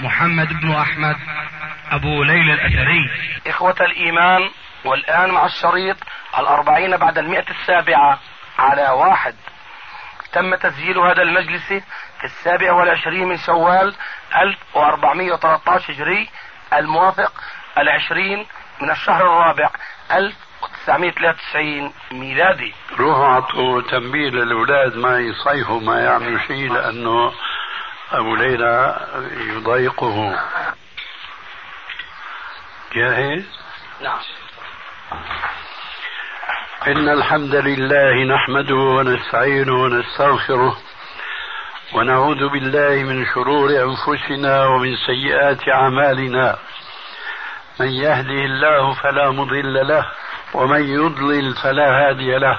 محمد بن أحمد أبو ليلى الأثري. إخوة الإيمان والآن مع الشريط الأربعين بعد المئة السابعة على واحد. تم تسجيل هذا المجلس في السابع والعشرين من شوال 1413 هجري الموافق العشرين من الشهر الرابع 1993 ميلادي. روحوا اعطوا تنبيه للأولاد ما يصيحوا ما يعملوا شيء لأنه أبو ليلى يضايقه. جاهز؟ نعم. إن الحمد لله نحمده ونستعينه ونستغفره ونعوذ بالله من شرور أنفسنا ومن سيئات أعمالنا. من يهده الله فلا مضل له ومن يضلل فلا هادي له.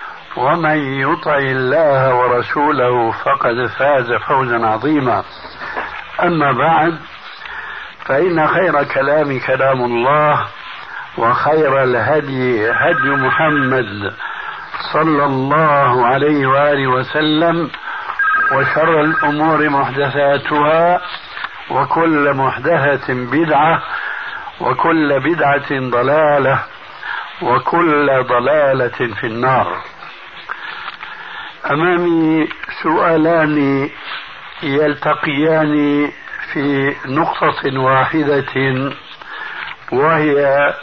ومن يطع الله ورسوله فقد فاز فوزا عظيما. أما بعد فإن خير كلام كلام الله وخير الهدي هدي محمد صلى الله عليه وآله وسلم وشر الأمور محدثاتها وكل محدثة بدعة وكل بدعة ضلالة وكل ضلالة في النار. أمامي سؤالان يلتقيان في نقطة واحدة وهي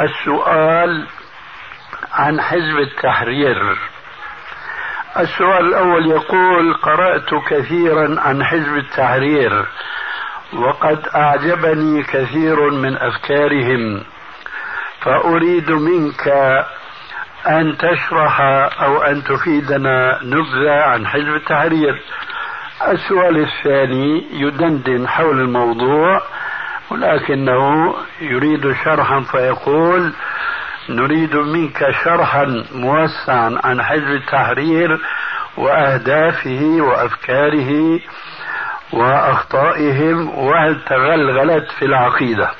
السؤال عن حزب التحرير. السؤال الأول يقول قرأت كثيرا عن حزب التحرير وقد أعجبني كثير من أفكارهم فأريد منك أن تشرح أو أن تفيدنا نبذة عن حزب التحرير. السؤال الثاني يدندن حول الموضوع ولكنه يريد شرحا فيقول نريد منك شرحا موسعا عن حزب التحرير وأهدافه وأفكاره وأخطائهم وهل تغلغلت في العقيدة؟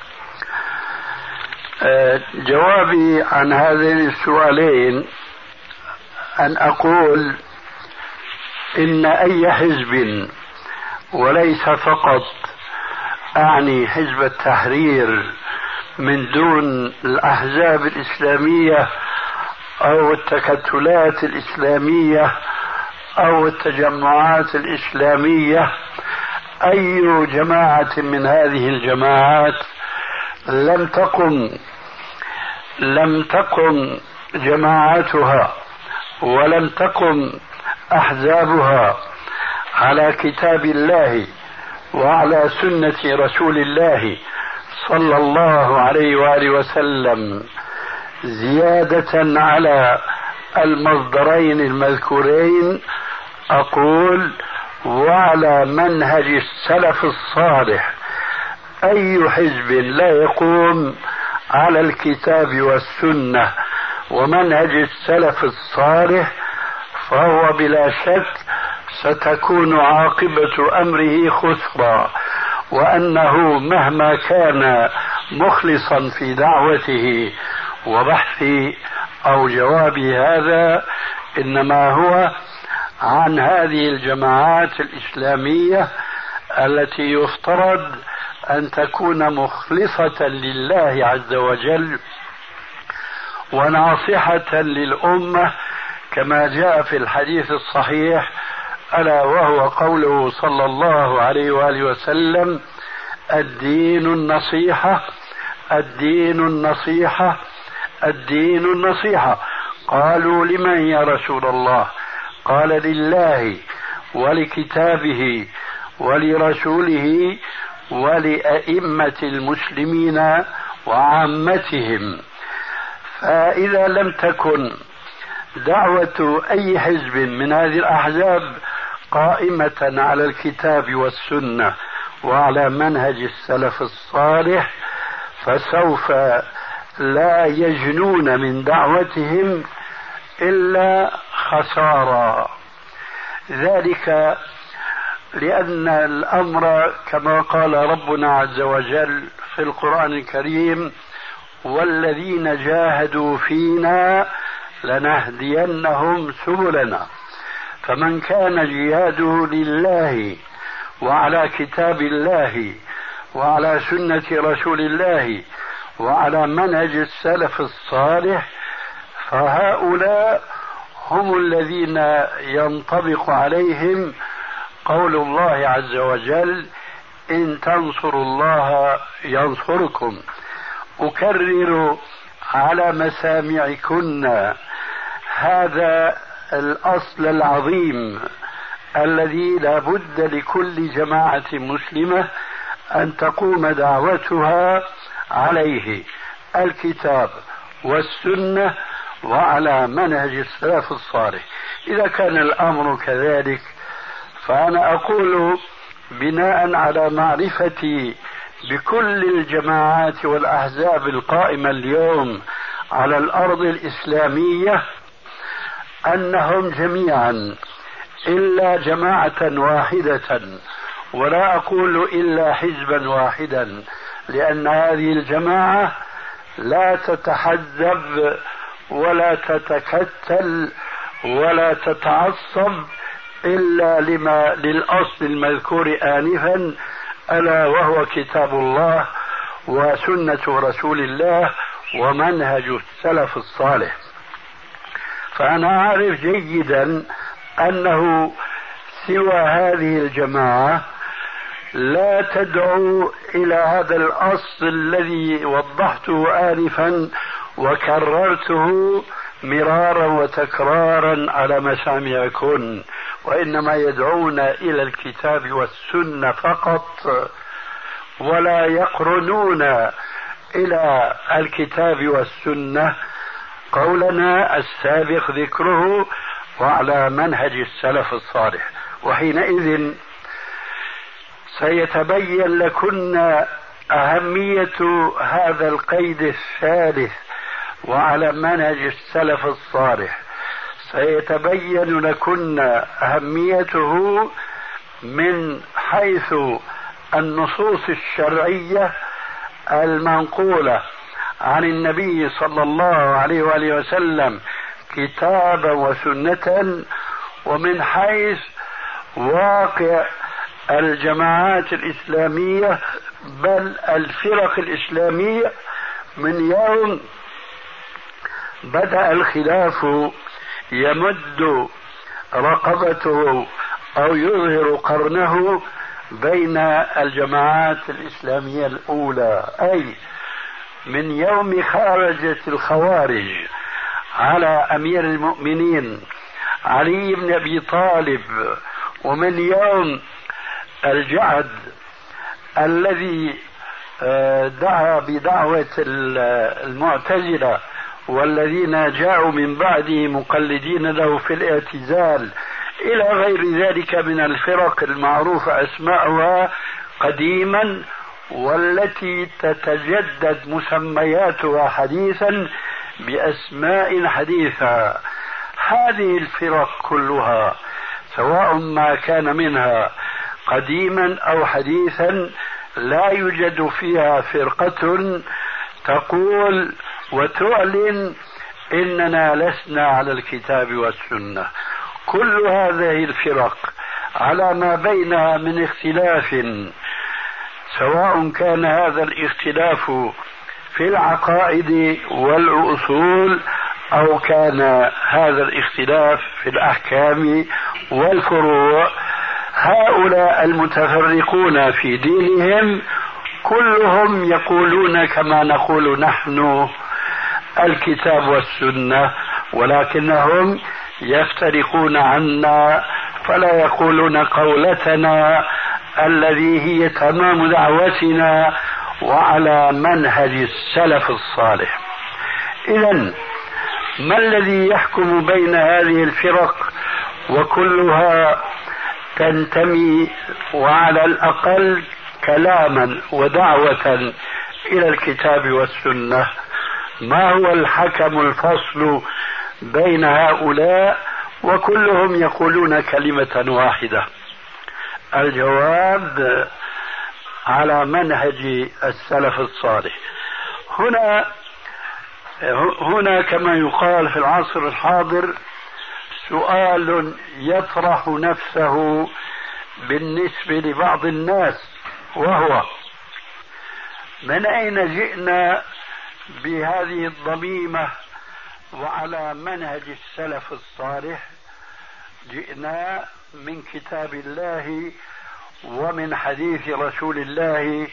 جوابي عن هذين السؤالين أن أقول إن أي حزب وليس فقط أعني حزب التحرير من دون الأحزاب الإسلامية أو التكتلات الإسلامية أو التجمعات الإسلامية أي جماعة من هذه الجماعات لم تقم لم تقم جماعاتها ولم تقم أحزابها على كتاب الله وعلى سنة رسول الله صلى الله عليه وآله وسلم زيادة على المصدرين المذكورين أقول وعلى منهج السلف الصالح أي حزب لا يقوم على الكتاب والسنة ومنهج السلف الصالح فهو بلا شك ستكون عاقبة أمره خسرا وأنه مهما كان مخلصا في دعوته وبحثي أو جوابي هذا إنما هو عن هذه الجماعات الإسلامية التي يفترض أن تكون مخلصة لله عز وجل وناصحة للأمة كما جاء في الحديث الصحيح ألا وهو قوله صلى الله عليه وآله وسلم الدين النصيحة الدين النصيحة الدين النصيحة. قالوا لمن يا رسول الله؟ قال لله ولكتابه ولرسوله ولأئمة المسلمين وعامتهم. فإذا لم تكن دعوة أي حزب من هذه الأحزاب قائمة على الكتاب والسنة وعلى منهج السلف الصالح فسوف لا يجنون من دعوتهم إلا خسارة ذلك لأن الأمر كما قال ربنا عز وجل في القرآن الكريم والذين جاهدوا فينا لنهدينهم سبلنا. فمن كان جهاده لله وعلى كتاب الله وعلى سنة رسول الله وعلى منهج السلف الصالح فهؤلاء هم الذين ينطبق عليهم قول الله عز وجل إن تنصروا الله ينصركم. أكرر على مسامعكن هذا الأصل العظيم الذي لا بد لكل جماعة مسلمة أن تقوم دعوتها عليه الكتاب والسنة وعلى منهج السلف الصالح. إذا كان الأمر كذلك فأنا أقول بناء على معرفتي بكل الجماعات والأحزاب القائمة اليوم على الأرض الإسلامية أنهم جميعا إلا جماعة واحدة ولا أقول إلا حزبا واحدا لأن هذه الجماعة لا تتحزب ولا تتكتل ولا تتعصب إلا لما للأصل المذكور آنفا ألا وهو كتاب الله وسنة رسول الله ومنهج السلف الصالح. فأنا أعرف جيدا أنه سوى هذه الجماعة لا تدعو إلى هذا الأصل الذي وضحته آنفا وكررته مرارا وتكرارا على مسامعكن. وإنما يدعون إلى الكتاب والسنة فقط ولا يقرنون إلى الكتاب والسنة. قولنا السابق ذكره وعلى منهج السلف الصالح. وحينئذ سيتبين لكن أهمية هذا القيد الثالث وعلى منهج السلف الصالح. سيتبين لكن أهميته من حيث النصوص الشرعية المنقولة عن النبي صلى الله عليه وآله وسلم كتابا وسنة ومن حيث واقع الجماعات الإسلامية بل الفرق الإسلامية من يوم بدأ الخلاف يمد رقبته أو يظهر قرنه بين الجماعات الإسلامية الأولى. أي من يوم خرجت الخوارج على أمير المؤمنين علي بن أبي طالب ومن يوم الجعد الذي آه، دعا بدعوة المعتزلة والذين جاءوا من بعده مقلدين له في الاعتزال. إلى غير ذلك من الفرق المعروفة أسماؤها قديما والتي تتجدد مسمياتها حديثا بأسماء حديثة. هذه الفرق كلها سواء ما كان منها قديما أو حديثا لا يوجد فيها فرقة تقول وتعلن إننا لسنا على الكتاب والسنة. كل هذه الفرق على ما بينها من اختلاف سواء كان هذا الاختلاف في العقائد والأصول أو كان هذا الاختلاف في الأحكام والفروع. هؤلاء المتفرقون في دينهم كلهم يقولون كما نقول نحن الكتاب والسنة ولكنهم يفترقون عنا فلا يقولون قولتنا الذي هي تمام دعوتنا وعلى منهج السلف الصالح. اذا ما الذي يحكم بين هذه الفرق وكلها تنتمي وعلى الأقل كلاما ودعوة إلى الكتاب والسنة؟ ما هو الحكم الفصل بين هؤلاء وكلهم يقولون كلمة واحدة؟ الجواب على منهج السلف الصالح. هنا هنا كما يقال في العصر الحاضر سؤال يطرح نفسه بالنسبة لبعض الناس وهو من أين جئنا بهذه الضميمة وعلى منهج السلف الصالح جئنا من كتاب الله ومن حديث رسول الله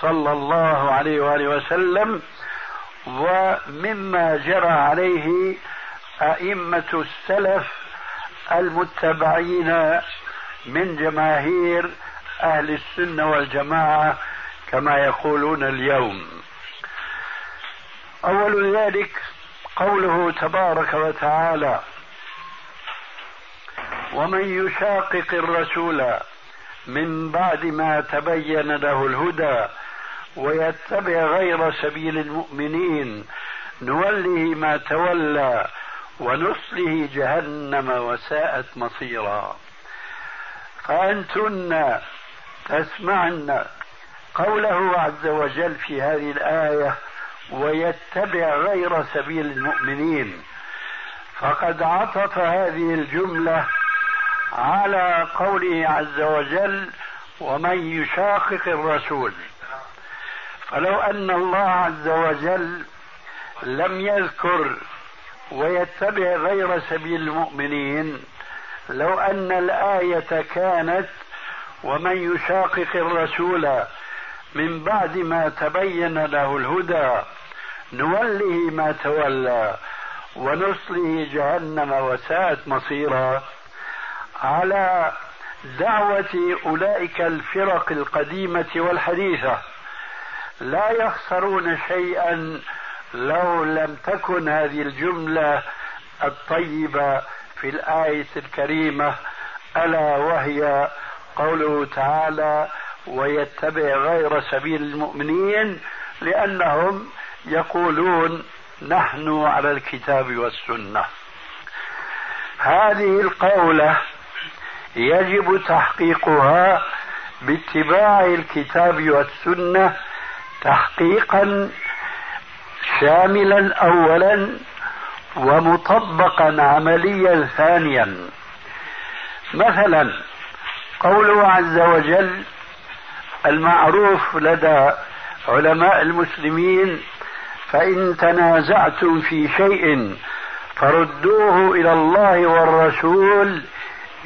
صلى الله عليه وآله وسلم ومما جرى عليه أئمة السلف المتبعين من جماهير أهل السنة والجماعة كما يقولون اليوم. أول ذلك قوله تبارك وتعالى ومن يشاقق الرسول من بعد ما تبين له الهدى ويتبع غير سبيل المؤمنين نوله ما تولى ونصله جهنم وساءت مصيرا فأنتن تسمعن قوله عز وجل في هذه الآية ويتبع غير سبيل المؤمنين. فقد عطف هذه الجملة على قوله عز وجل ومن يشاقق الرسول فلو أن الله عز وجل لم يذكر ويتبع غير سبيل المؤمنين لو أن الآية كانت ومن يشاقق الرسول من بعد ما تبين له الهدى نوله ما تولى ونصله جهنم وساءت مصيرا. على دعوة أولئك الفرق القديمة والحديثة لا يخسرون شيئا لو لم تكن هذه الجملة الطيبة في الآية الكريمة. ألا وهي قوله تعالى ويتبع غير سبيل المؤمنين لأنهم يقولون نحن على الكتاب والسنة. هذه القولة يجب تحقيقها باتباع الكتاب والسنة تحقيقا شاملا اولا ومطبقا عمليا ثانيا. مثلا قوله عز وجل المعروف لدى علماء المسلمين فإن تنازعتم في شيء فردوه إلى الله والرسول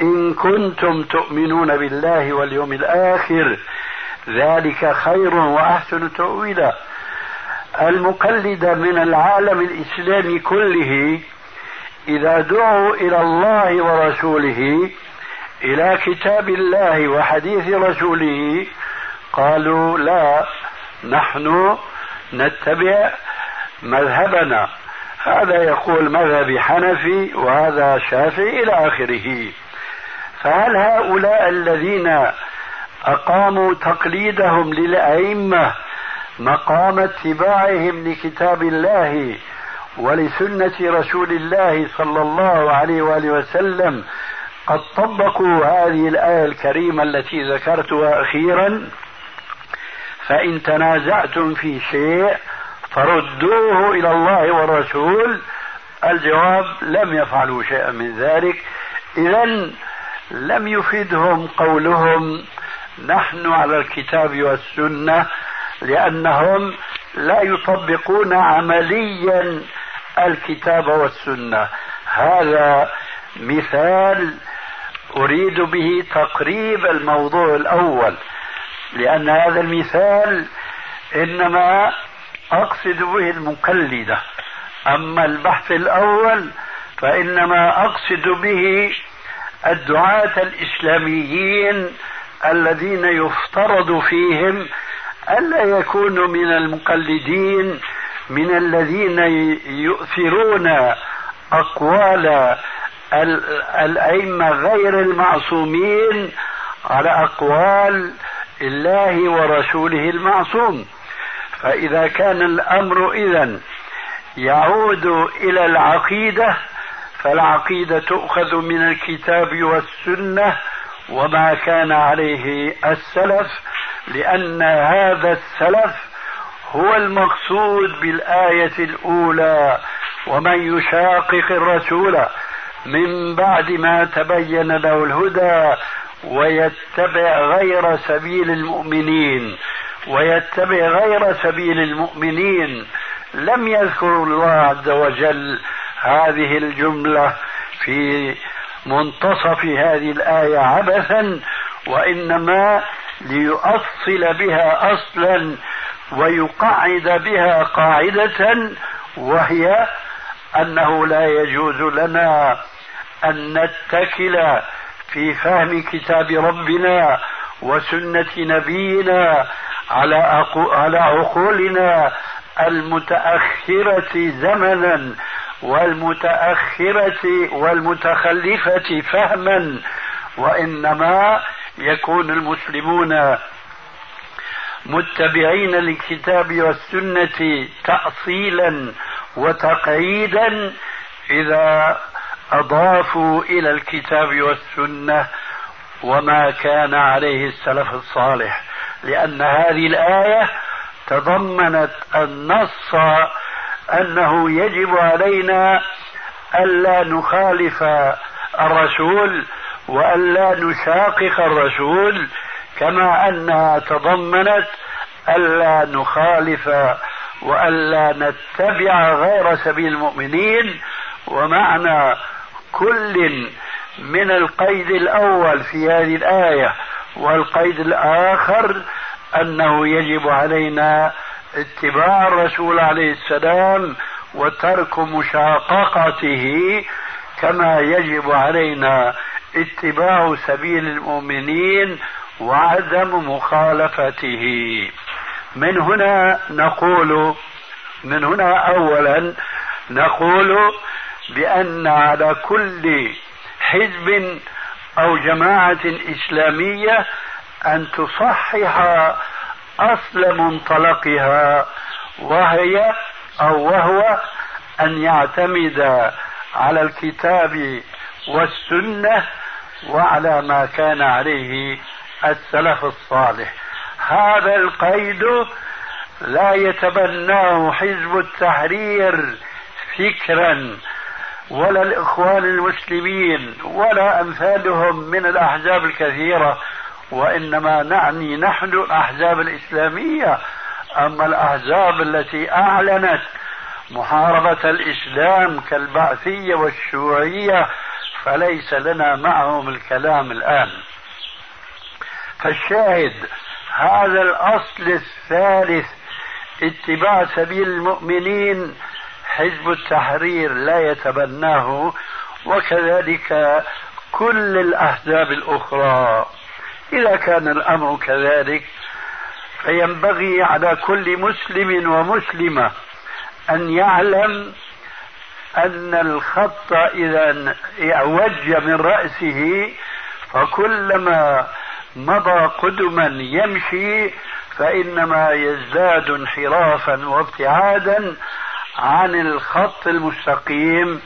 إن كنتم تؤمنون بالله واليوم الآخر ذلك خير وأحسن تأويلا. المقلد من العالم الإسلامي كله إذا دعوا إلى الله ورسوله إلى كتاب الله وحديث رسوله قالوا لا نحن نتبع مذهبنا. هذا يقول مذهب حنفي وهذا شافعي إلى آخره. فهل هؤلاء الذين أقاموا تقليدهم للأئمة مقام اتباعهم لكتاب الله ولسنة رسول الله صلى الله عليه وآله وسلم قد طبقوا هذه الآية الكريمة التي ذكرتها أخيرا؟ فإن تنازعتم في شيء فردوه إلى الله والرسول. الجواب لم يفعلوا شيئا من ذلك. إذا لم يفيدهم قولهم نحن على الكتاب والسنة لأنهم لا يطبقون عمليا الكتاب والسنة. هذا مثال أريد به تقريب الموضوع الأول لأن هذا المثال إنما أقصد به المقلدة أما البحث الأول فإنما أقصد به الدعاة الإسلاميين الذين يفترض فيهم ألا يكونوا من المقلدين من الذين يؤثرون أقوال الأئمة غير المعصومين على أقوال الله ورسوله المعصوم. فإذا كان الأمر إذا يعود إلى العقيدة فالعقيدة تؤخذ من الكتاب والسنة وما كان عليه السلف لأن هذا السلف هو المقصود بالآية الأولى ومن يشاقق الرسول من بعد ما تبين له الهدى ويتبع غير سبيل المؤمنين. ويتبع غير سبيل المؤمنين. لم يذكر الله عز وجل هذه الجملة في منتصف هذه الآية عبثا وإنما ليؤصل بها أصلا ويقعد بها قاعدة وهي أنه لا يجوز لنا أن نتكل في فهم كتاب ربنا وسنة نبينا على على عقولنا المتأخرة زمنا والمتأخرة والمتخلفة فهما وإنما يكون المسلمون متبعين للكتاب والسنة تاصيلا وتقعيدا إذا أضافوا إلى الكتاب والسنة وما كان عليه السلف الصالح. لأن هذه الآية تضمنت النص أنه يجب علينا ألا نخالف الرسول وألا نشاقق الرسول كما أنها تضمنت ألا نخالف وألا نتبع غير سبيل المؤمنين. ومعنى كل من القيد الأول في هذه الآية والقيد الآخر أنه يجب علينا اتباع الرسول عليه السلام وترك مشاققته كما يجب علينا اتباع سبيل المؤمنين وعدم مخالفته. من هنا نقول من هنا اولا نقول بأن على كل حزب أو جماعة إسلامية أن تصحح أصل منطلقها وهي أو وهو أن يعتمد على الكتاب والسنة وعلى ما كان عليه السلف الصالح. هذا القيد لا يتبناه حزب التحرير فكرا. ولا الإخوان المسلمين ولا أمثالهم من الأحزاب الكثيرة وإنما نعني نحن الأحزاب الإسلامية. أما الأحزاب التي أعلنت محاربة الإسلام كالبعثية والشيوعية فليس لنا معهم الكلام الآن. فالشاهد هذا الأصل الثالث اتباع سبيل المؤمنين حزب التحرير لا يتبناه وكذلك كل الأحزاب الأخرى. إذا كان الأمر كذلك فينبغي على كل مسلم ومسلمة أن يعلم أن الخط إذا اعوج من رأسه فكلما مضى قدما يمشي فإنما يزداد انحرافا وابتعادا عن الخط المستقيم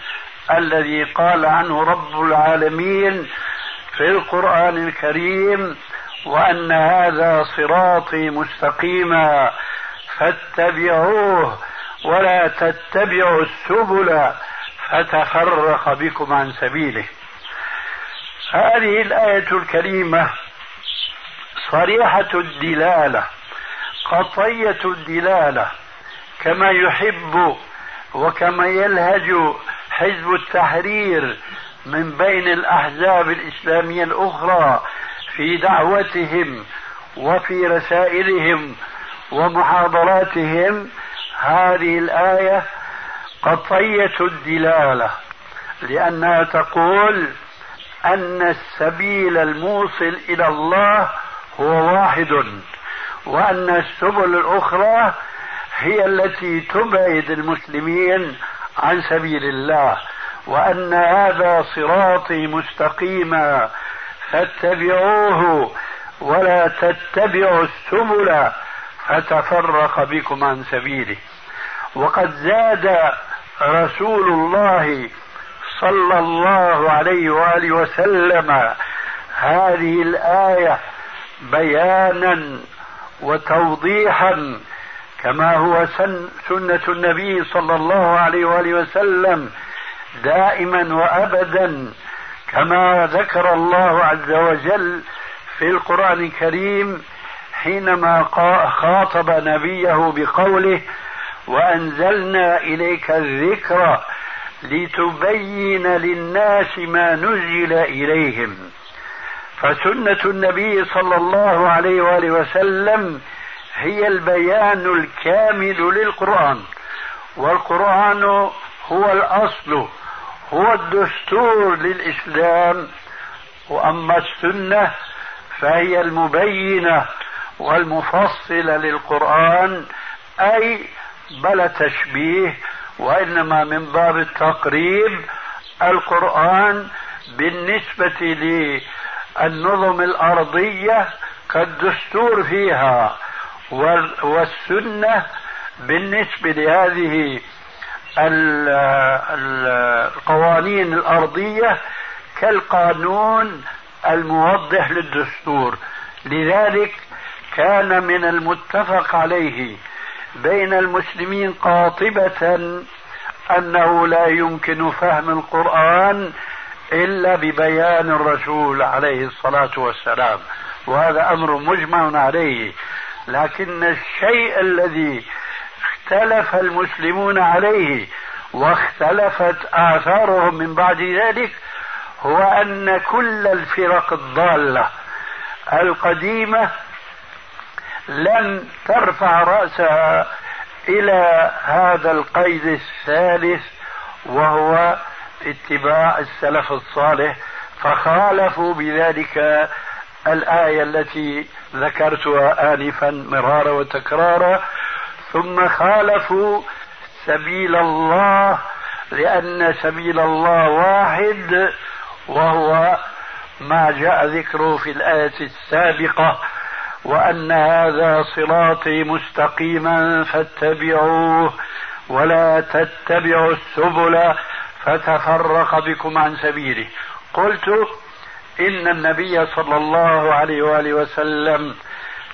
الذي قال عنه رب العالمين في القرآن الكريم وأن هذا صراطي مستقيما فاتبعوه ولا تتبعوا السبل فتفرق بكم عن سبيله. هذه الآية الكريمة صريحة الدلالة قطية الدلالة كما يحب وكما يلهج حزب التحرير من بين الأحزاب الإسلامية الأخرى في دعوتهم وفي رسائلهم ومحاضراتهم. هذه الآية قطية الدلالة لأنها تقول أن السبيل الموصل إلى الله هو واحد وأن السبل الأخرى هي التي تبعد المسلمين عن سبيل الله وأن هذا صراطي مستقيما فاتبعوه ولا تتبعوا السبل فتفرق بكم عن سبيله. وقد زاد رسول الله صلى الله عليه وآله وسلم هذه الآية بيانا وتوضيحا كما هو سنة النبي صلى الله عليه وآله وسلم دائما وابدا كما ذكر الله عز وجل في القرآن الكريم حينما خاطب نبيه بقوله وأنزلنا إليك الذكر لتبين للناس ما نزل إليهم. فسنة النبي صلى الله عليه وآله وسلم هي البيان الكامل للقرآن. والقرآن هو الأصل هو الدستور للإسلام. وأما السنة فهي المبينة والمفصلة للقرآن أي بلا تشبيه وإنما من باب التقريب القرآن بالنسبة للنظم الأرضية كالدستور فيها. والسنة بالنسبة لهذه القوانين الأرضية كالقانون الموضح للدستور. لذلك كان من المتفق عليه بين المسلمين قاطبة أنه لا يمكن فهم القرآن إلا ببيان الرسول عليه الصلاة والسلام وهذا أمر مجمع عليه. لكن الشيء الذي اختلف المسلمون عليه واختلفت آثارهم من بعد ذلك هو أن كل الفرق الضالة القديمة لم ترفع رأسها إلى هذا القيد الثالث وهو اتباع السلف الصالح فخالفوا بذلك الآية التي ذكرتها آنفا مرارا وتكرارا ثم خالفوا سبيل الله لأن سبيل الله واحد وهو ما جاء ذكره في الآية السابقة وأن هذا صراطي مستقيما فاتبعوه ولا تتبعوا السبل فتفرق بكم عن سبيله. قلت إن النبي صلى الله عليه وآله وسلم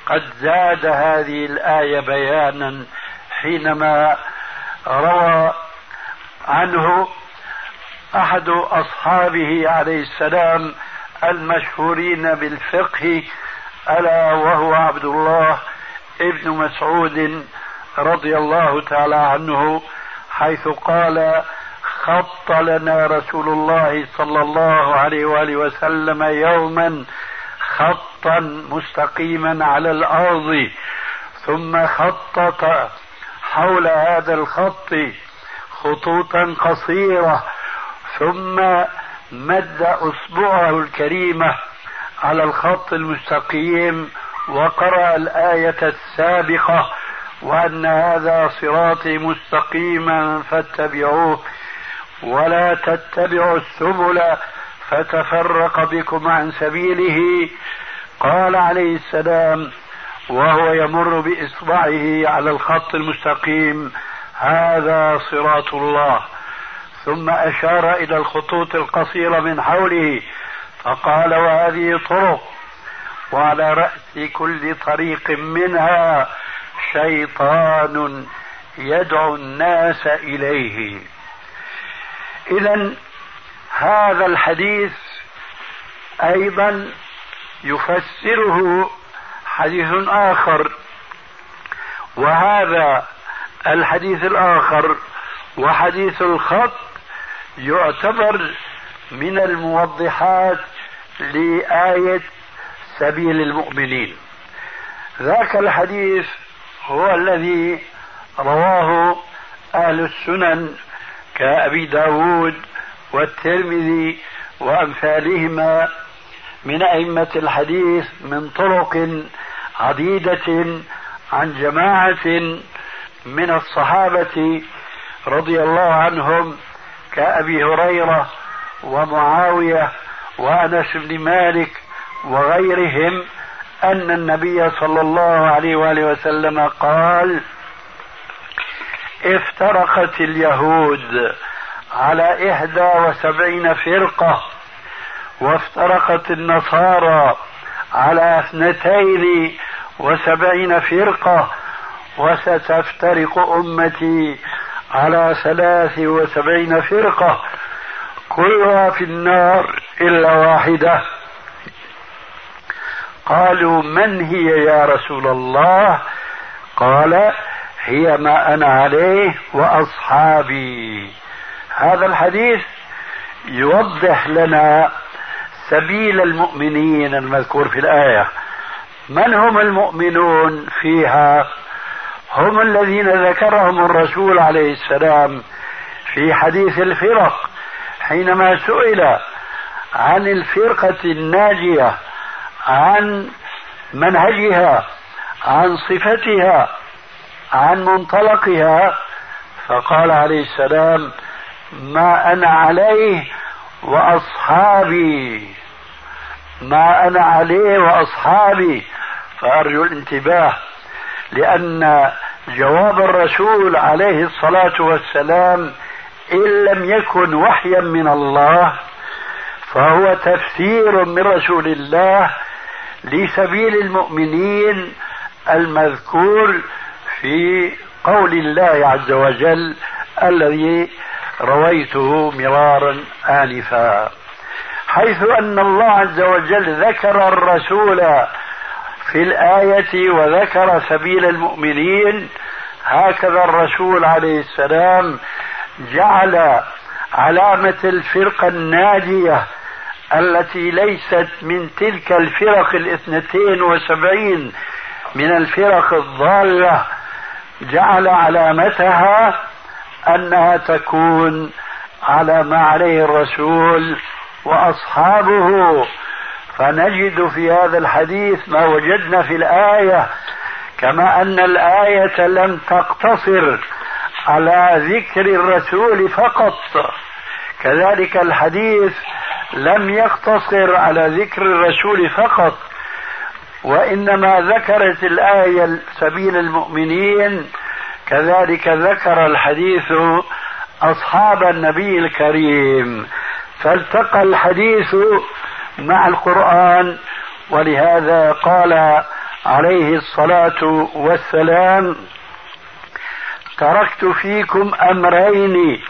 قد زاد هذه الآية بيانا حينما روى عنه أحد أصحابه عليه السلام المشهورين بالفقه ألا وهو عبد الله ابن مسعود رضي الله تعالى عنه حيث قال خط لنا رسول الله صلى الله عليه وآله وسلم يوما خطا مستقيما على الأرض ثم خطط حول هذا الخط خطوطا قصيرة ثم مد اصبعه الكريمه على الخط المستقيم وقرأ الآية السابقة وأن هذا صراطي مستقيما فاتبعوه. ولا تتبعوا السبل فتفرق بكم عن سبيله. قال عليه السلام وهو يمر بإصبعه على الخط المستقيم هذا صراط الله. ثم أشار إلى الخطوط القصيرة من حوله فقال وهذه طرق وعلى رأس كل طريق منها شيطان يدعو الناس إليه. إذا هذا الحديث أيضا يفسره حديث آخر وهذا الحديث الآخر وحديث الخط يعتبر من الموضحات لآية سبيل المؤمنين. ذاك الحديث هو الذي رواه أهل السنن كأبي داود والترمذي وأمثالهما من أئمة الحديث من طرق عديدة عن جماعة من الصحابة رضي الله عنهم كأبي هريرة ومعاوية وأنس بن مالك وغيرهم أن النبي صلى الله عليه وآله وسلم قال افترقت اليهود على إحدى وسبعين فرقة وافترقت النصارى على اثنتين وسبعين فرقة وستفترق أمتي على ثلاث وسبعين فرقة. كلها في النار إلا واحدة. قالوا من هي يا رسول الله؟ قال هي ما أنا عليه وأصحابي. هذا الحديث يوضح لنا سبيل المؤمنين المذكور في الآية. من هم المؤمنون فيها؟ هم الذين ذكرهم الرسول عليه السلام في حديث الفرق حينما سئل عن الفرقة الناجية عن منهجها عن صفتها عن منطلقها فقال عليه السلام ما أنا عليه وأصحابي. ما أنا عليه وأصحابي. فأرجو الانتباه لأن جواب الرسول عليه الصلاة والسلام إن لم يكن وحيا من الله فهو تفسير من رسول الله لسبيل المؤمنين المذكور في قول الله عز وجل الذي رويته مرارا آنفا. حيث أن الله عز وجل ذكر الرسول في الآية وذكر سبيل المؤمنين هكذا الرسول عليه السلام جعل علامة الفرقه الناجية التي ليست من تلك الفرق الاثنتين وسبعين من الفرق الضالة جعل علامتها أنها تكون على ما عليه الرسول وأصحابه. فنجد في هذا الحديث ما وجدنا في الآية كما أن الآية لم تقتصر على ذكر الرسول فقط. كذلك الحديث لم يقتصر على ذكر الرسول فقط. وإنما ذكرت الآية سبيل المؤمنين كذلك ذكر الحديث أصحاب النبي الكريم. فالتقى الحديث مع القرآن ولهذا قال عليه الصلاة والسلام تركت فيكم أمرين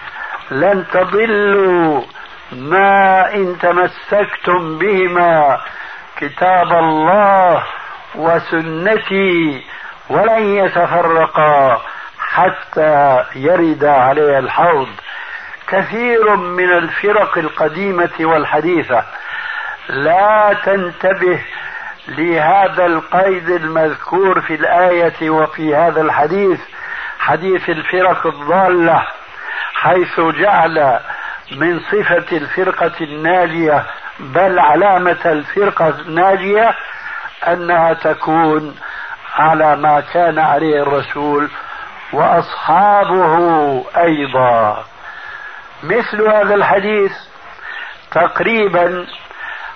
لن تضلوا ما إن تمسكتم بهما كتاب الله وسنتي ولن يتفرقا حتى يرد عليه الحوض. كثير من الفرق القديمة والحديثة. لا تنتبه لهذا القيد المذكور في الآية وفي هذا الحديث حديث الفرق الضالة حيث جعل من صفة الفرقة الناجية بل علامة الفرقة الناجية أنها تكون على ما كان عليه الرسول وأصحابه أيضا. مثل هذا الحديث تقريبا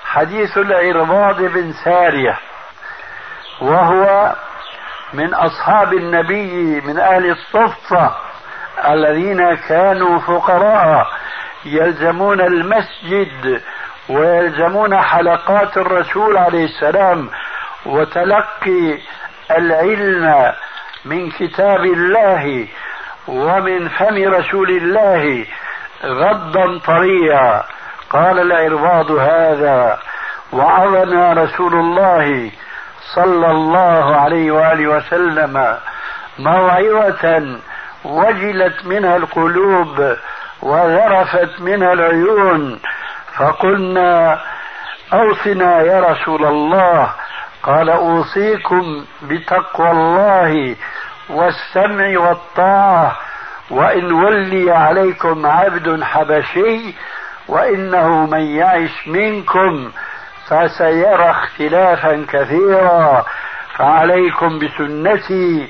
حديث العرباض بن سارية وهو من أصحاب النبي من أهل الصفة الذين كانوا فقراء يلزمون المسجد ويلزمون حلقات الرسول عليه السلام وتلقي العلم من كتاب الله ومن فم رسول الله غضا طريا. قال العرباض هذا وعظنا رسول الله صلى الله عليه وآله وسلم موعظة وجلت منها القلوب وذرفت منها العيون فقلنا أوصنا يا رسول الله. قال أوصيكم بتقوى الله والسمع والطاعة وإن ولي عليكم عبد حبشي وإنه من يعش منكم فسيرى اختلافا كثيرا. فعليكم بسنتي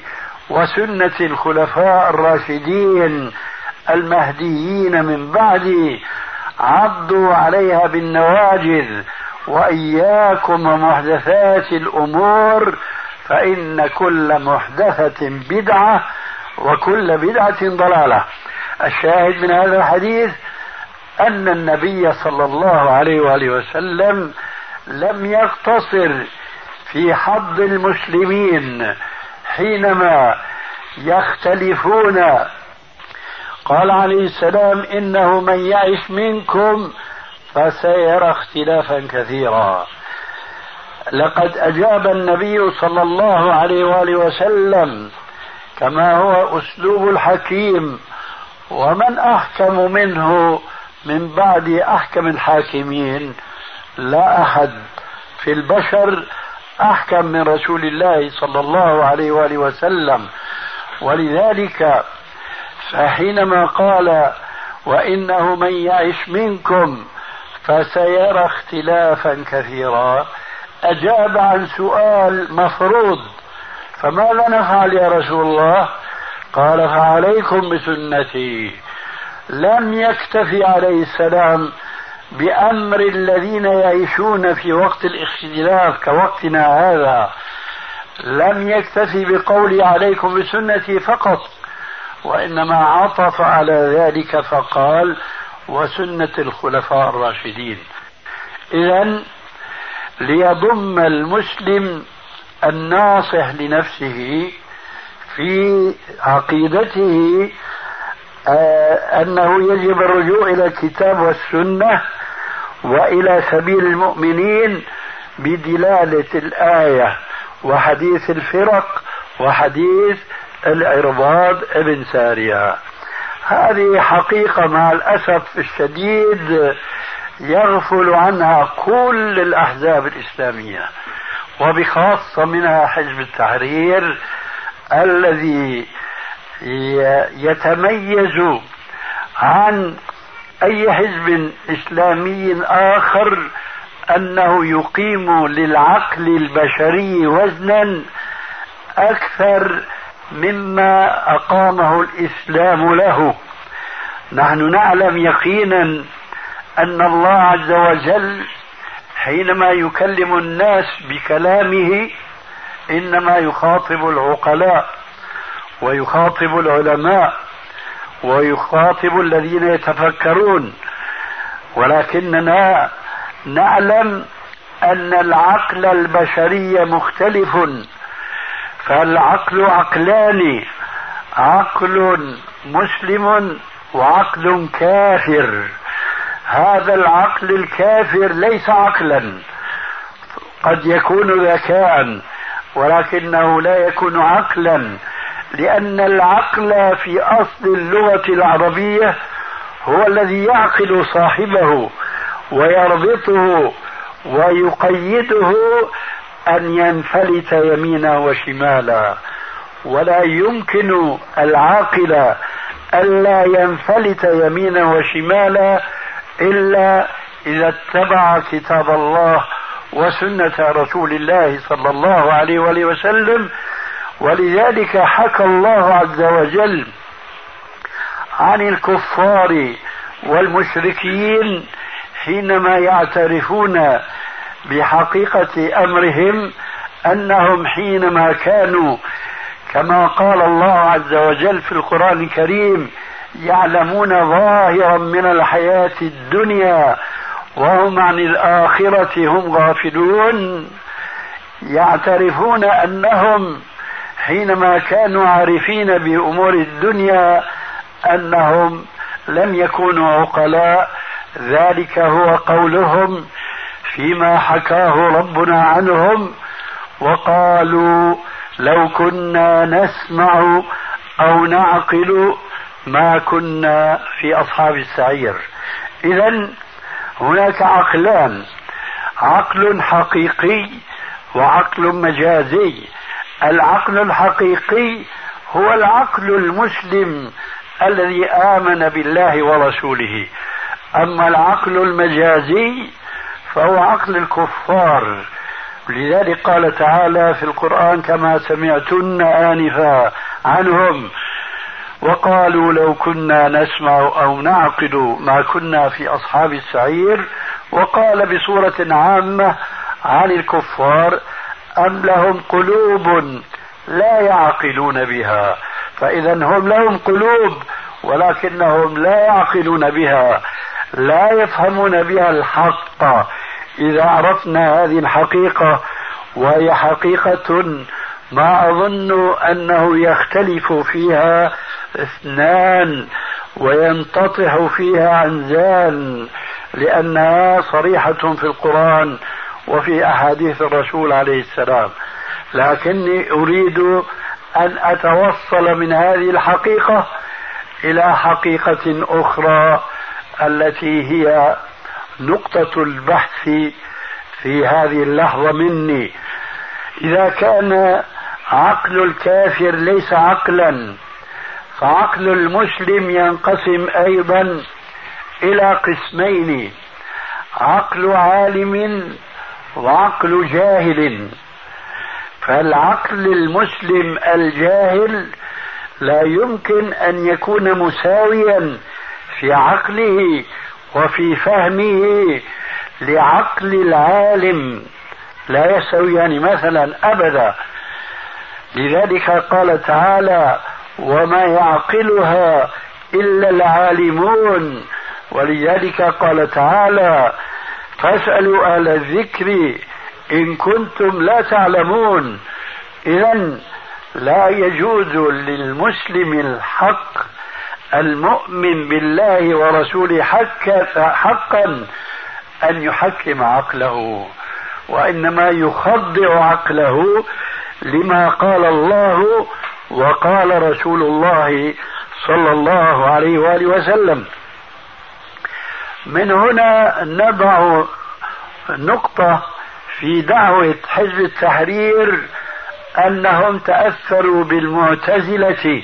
وسنة الخلفاء الراشدين المهديين من بعدي. عضوا عليها بالنواجذ وإياكم ومحدثات الأمور فإن كل محدثة بدعة وكل بدعة ضلالة. الشاهد من هذا الحديث أن النبي صلى الله عليه وآله وسلم لم يقتصر في حظ المسلمين حينما يختلفون قال عليه السلام إنه من يعش منكم فسيرى اختلافا كثيرا. لقد أجاب النبي صلى الله عليه وآله وسلم كما هو أسلوب الحكيم ومن أحكم منه من بعد أحكم الحاكمين لا أحد. في البشر أحكم من رسول الله صلى الله عليه وآله وسلم ولذلك فحينما قال وإنه من يعش منكم فسيرى اختلافا كثيرا. أجاب عن سؤال مفروض. فماذا نفعل يا رسول الله؟ قال فعليكم بسنتي. لم يكتفي عليه السلام بأمر الذين يعيشون في وقت الاختلاف كوقتنا هذا. لم يكتفي بقولي عليكم بسنتي فقط. وإنما عطف على ذلك فقال وسنة الخلفاء الراشدين. اذا ليضم المسلم الناصح لنفسه في عقيدته آه، أنه يجب الرجوع إلى الكتاب والسنة وإلى سبيل المؤمنين بدلالة الآية وحديث الفرق وحديث العرباض ابن سارية. هذه حقيقة مع الأسف الشديد يغفل عنها كل الأحزاب الإسلامية وبخاصة منها حزب التحرير الذي يتميز عن أي حزب إسلامي آخر أنه يقيم للعقل البشري وزنا أكثر مما أقامه الإسلام له. نحن نعلم يقينا أن الله عز وجل حينما يكلم الناس بكلامه إنما يخاطب العقلاء ويخاطب العلماء ويخاطب الذين يتفكرون. ولكننا نعلم أن العقل البشري مختلف. فالعقل عقلان عقل مسلم وعقل كافر. هذا العقل الكافر ليس عقلا. قد يكون ذكاء ولكنه لا يكون عقلا. لأن العقل في أصل اللغة العربية هو الذي يعقل صاحبه ويربطه ويقيده أن ينفلت يمينا وشمالا ولا يمكن العاقل ألا ينفلت يمينا وشمالا إلا إذا اتبع كتاب الله وسنة رسول الله صلى الله عليه وآله وسلم. ولذلك حكى الله عز وجل عن الكفار والمشركين حينما يعترفون بحقيقة أمرهم أنهم حينما كانوا كما قال الله عز وجل في القرآن الكريم يعلمون ظاهرا من الحياة الدنيا وهم عن الآخرة هم غافلون. يعترفون أنهم حينما كانوا عارفين بأمور الدنيا أنهم لم يكونوا عقلاء ذلك هو قولهم. فيما حكاه ربنا عنهم وقالوا لو كنا نسمع أو نعقل ما كنا في أصحاب السعير. اذا هناك عقلان عقل حقيقي وعقل مجازي. العقل الحقيقي هو العقل المسلم الذي آمن بالله ورسوله. أما العقل المجازي فهو عقل الكفار. لذلك قال تعالى في القرآن كما سمعتن آنفا عنهم وقالوا لو كنا نسمع أو نعقل ما كنا في أصحاب السعير. وقال بصورة عامة عن الكفار أم لهم قلوب لا يعقلون بها. فإذا هم لهم قلوب ولكنهم لا يعقلون بها. لا يفهمون بها الحق. إذا عرفنا هذه الحقيقة وهي حقيقة ما أظن أنه يختلف فيها اثنان وينتطح فيها عنزان لأنها صريحة في القرآن وفي أحاديث الرسول عليه السلام. لكني أريد أن أتوصل من هذه الحقيقة إلى حقيقة أخرى. التي هي نقطة البحث في هذه اللحظة مني. إذا كان عقل الكافر ليس عقلا فعقل المسلم ينقسم أيضا إلى قسمين عقل عالم وعقل جاهل. فالعقل المسلم الجاهل لا يمكن أن يكون مساويا في عقله وفي فهمه لعقل العالم. لا يستويان مثلا أبدا. لذلك قال تعالى وما يعقلها إلا العالمون ولذلك قال تعالى فاسألوا أهل الذكر إن كنتم لا تعلمون اذا لا يجوز للمسلم الحق المؤمن بالله ورسوله حقا أن يحكم عقله وإنما يخضع عقله لما قال الله وقال رسول الله صلى الله عليه وآله وسلم. من هنا نضع نقطة في دعوة حزب التحرير أنهم تأثروا بالمعتزلة.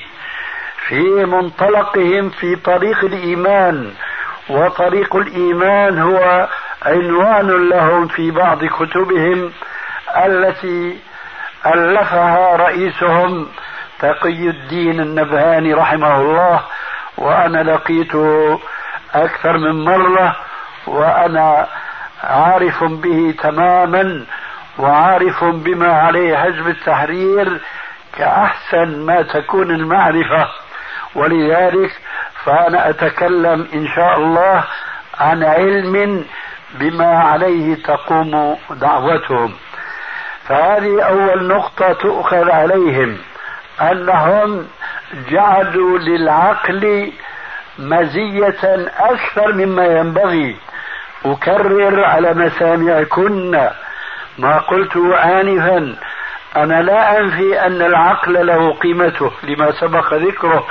في منطلقهم في طريق الإيمان وطريق الإيمان هو عنوان لهم في بعض كتبهم التي ألفها رئيسهم تقي الدين النبهاني رحمه الله وأنا لقيته أكثر من مرة وأنا عارف به تماما وعارف بما عليه حزب التحرير كأحسن ما تكون المعرفة. ولذلك فأنا أتكلم إن شاء الله عن علم بما عليه تقوم دعوتهم. فهذه أول نقطة تؤخذ عليهم أنهم جعلوا للعقل مزية أكثر مما ينبغي. أكرر على مسامعكن ما قلته آنفا أنا لا أنفي أن العقل له قيمته لما سبق ذكره.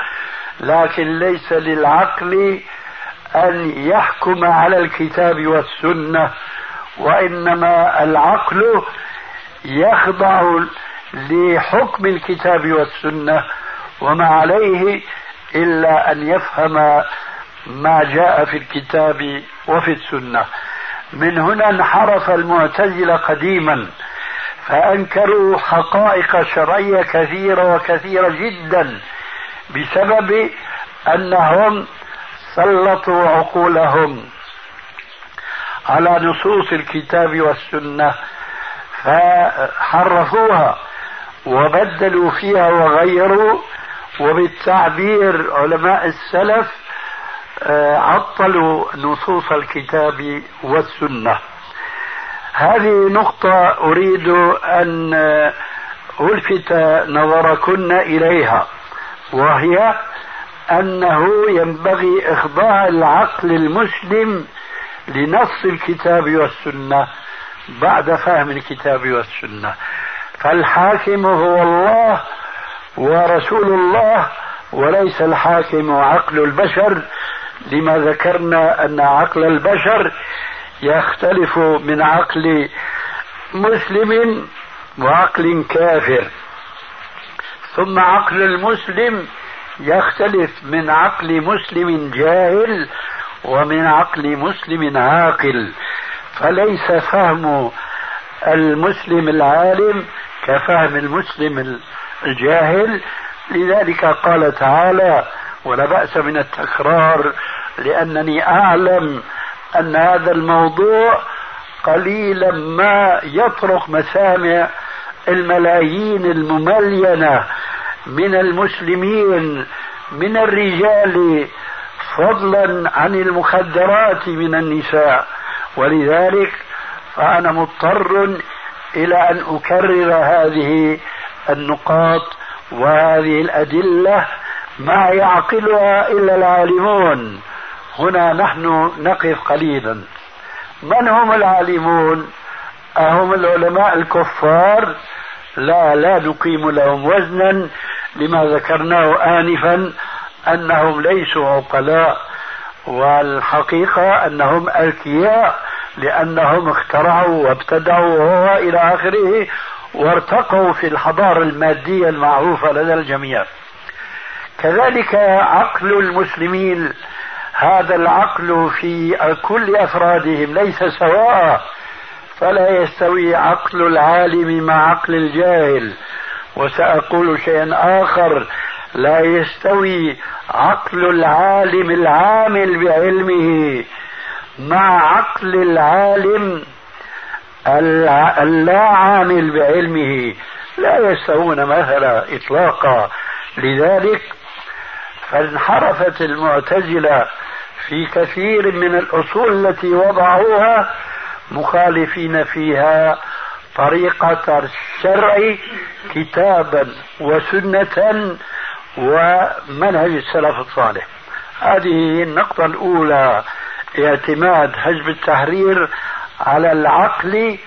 لكن ليس للعقل أن يحكم على الكتاب والسنة وإنما العقل يخضع لحكم الكتاب والسنة وما عليه إلا أن يفهم ما جاء في الكتاب وفي السنة. من هنا انحرف المعتزلة قديما فأنكروا حقائق شرعية كثيرة وكثيرة جدا. بسبب أنهم سلطوا عقولهم على نصوص الكتاب والسنة فحرفوها وبدلوا فيها وغيروا وبالتعبير علماء السلف آه، عطلوا نصوص الكتاب والسنة. هذه نقطة أريد أن ألفت نظركن إليها. وهي أنه ينبغي إخضاع العقل المسلم لنص الكتاب والسنة بعد فهم الكتاب والسنة. فالحاكم هو الله ورسول الله وليس الحاكم عقل البشر. لما ذكرنا أن عقل البشر يختلف من عقل مسلم وعقل كافر. ثم عقل المسلم يختلف من عقل مسلم جاهل ومن عقل مسلم عاقل. فليس فهم المسلم العالم كفهم المسلم الجاهل. لذلك قال تعالى ولا بأس من التكرار لأنني أعلم أن هذا الموضوع قليلا ما يطرق مسامع الملايين المملينة من المسلمين من الرجال فضلا عن المخدرات من النساء. ولذلك فأنا مضطر إلى أن أكرر هذه النقاط وهذه الأدلة ما يعقلها إلا العالمون. هنا نحن نقف قليلا. من هم العالمون؟ أهم العلماء الكفار لا لا نقيم لهم وزنا لما ذكرناه آنفا أنهم ليسوا عقلاء والحقيقة أنهم أذكياء لأنهم اخترعوا وابتدعوا وإلى آخره وارتقوا في الحضارة المادية المعروفة لدى الجميع. كذلك عقل المسلمين هذا العقل في كل أفرادهم ليس سواء فلا يستوي عقل العالم مع عقل الجاهل. وسأقول شيئا آخر لا يستوي عقل العالم العامل بعلمه مع عقل العالم اللا عامل بعلمه. لا يستوون مثلا اطلاقا. لذلك فانحرفت المعتزلة في كثير من الأصول التي وضعوها مخالفين فيها طريقة الشرع كتابا وسنة ومنهج السلف الصالح. هذه النقطة الأولى اعتماد حزب التحرير على العقل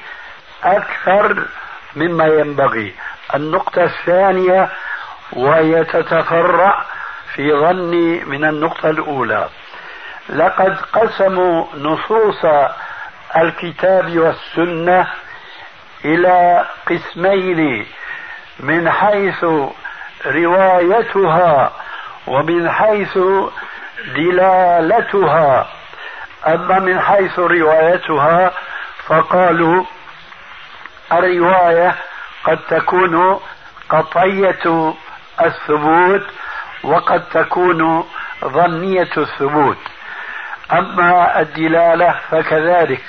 أكثر مما ينبغي. النقطة الثانية وهي تتفرع في ظني من النقطة الأولى. لقد قسموا نصوص الكتاب والسنة إلى قسمين من حيث روايتها ومن حيث دلالتها. أما من حيث روايتها فقالوا الرواية قد تكون قطعية الثبوت وقد تكون ظنية الثبوت. أما الدلالة فكذلك.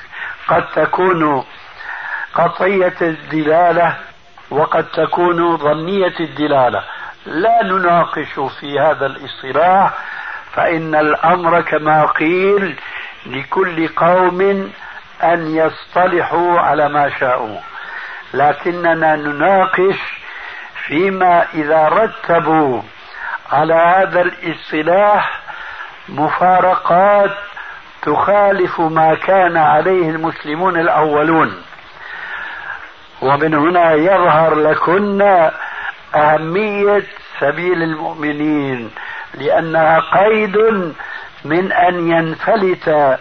قد تكون قطعية الدلالة وقد تكون ظنية الدلالة. لا نناقش في هذا الاصطلاح فإن الأمر كما قيل لكل قوم أن يصطلحوا على ما شاءوا. لكننا نناقش فيما إذا رتبوا على هذا الاصطلاح مفارقات تخالف ما كان عليه المسلمون الأولون. ومن هنا يظهر لكن أهمية سبيل المؤمنين لأنها قيد من أن ينفلت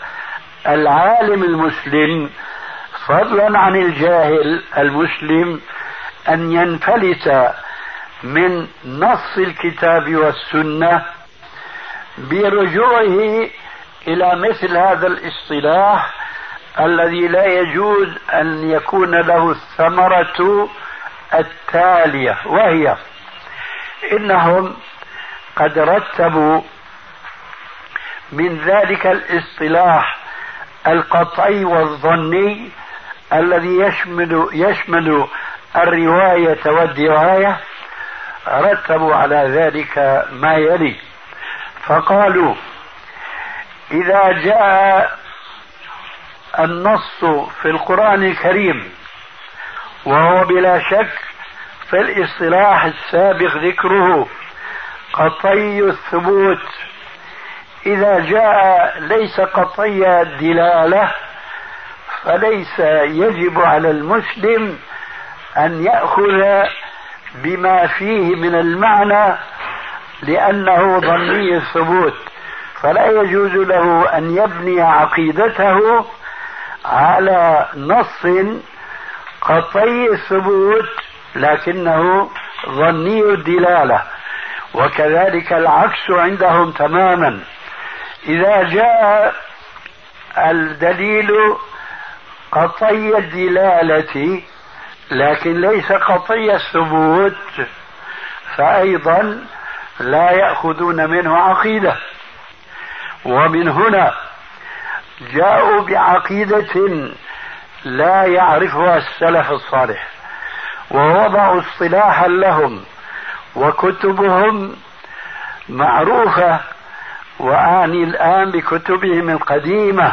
العالم المسلم فضلا عن الجاهل المسلم أن ينفلت من نص الكتاب والسنة برجوعه إلى مثل هذا الاصطلاح الذي لا يجوز أن يكون له الثمرة التالية وهي إنهم قد رتبوا من ذلك الاصطلاح القطعي والظني الذي يشمل يشمل الرواية والدراية رتبوا على ذلك ما يلي. فقالوا إذا جاء النص في القرآن الكريم وهو بلا شك في الاصطلاح السابق ذكره قطي الثبوت. إذا جاء ليس قطي الدلالة فليس يجب على المسلم أن يأخذ بما فيه من المعنى لأنه ظني الثبوت فلا يجوز له أن يبني عقيدته على نص قطعي الثبوت لكنه ظني الدلالة. وكذلك العكس عندهم تماما. إذا جاء الدليل قطعي الدلالة لكن ليس قطعي الثبوت فأيضا لا يأخذون منه عقيدة. ومن هنا جاءوا بعقيدة لا يعرفها السلف الصالح ووضعوا اصطلاحا لهم وكتبهم معروفة وأعني الآن بكتبهم القديمة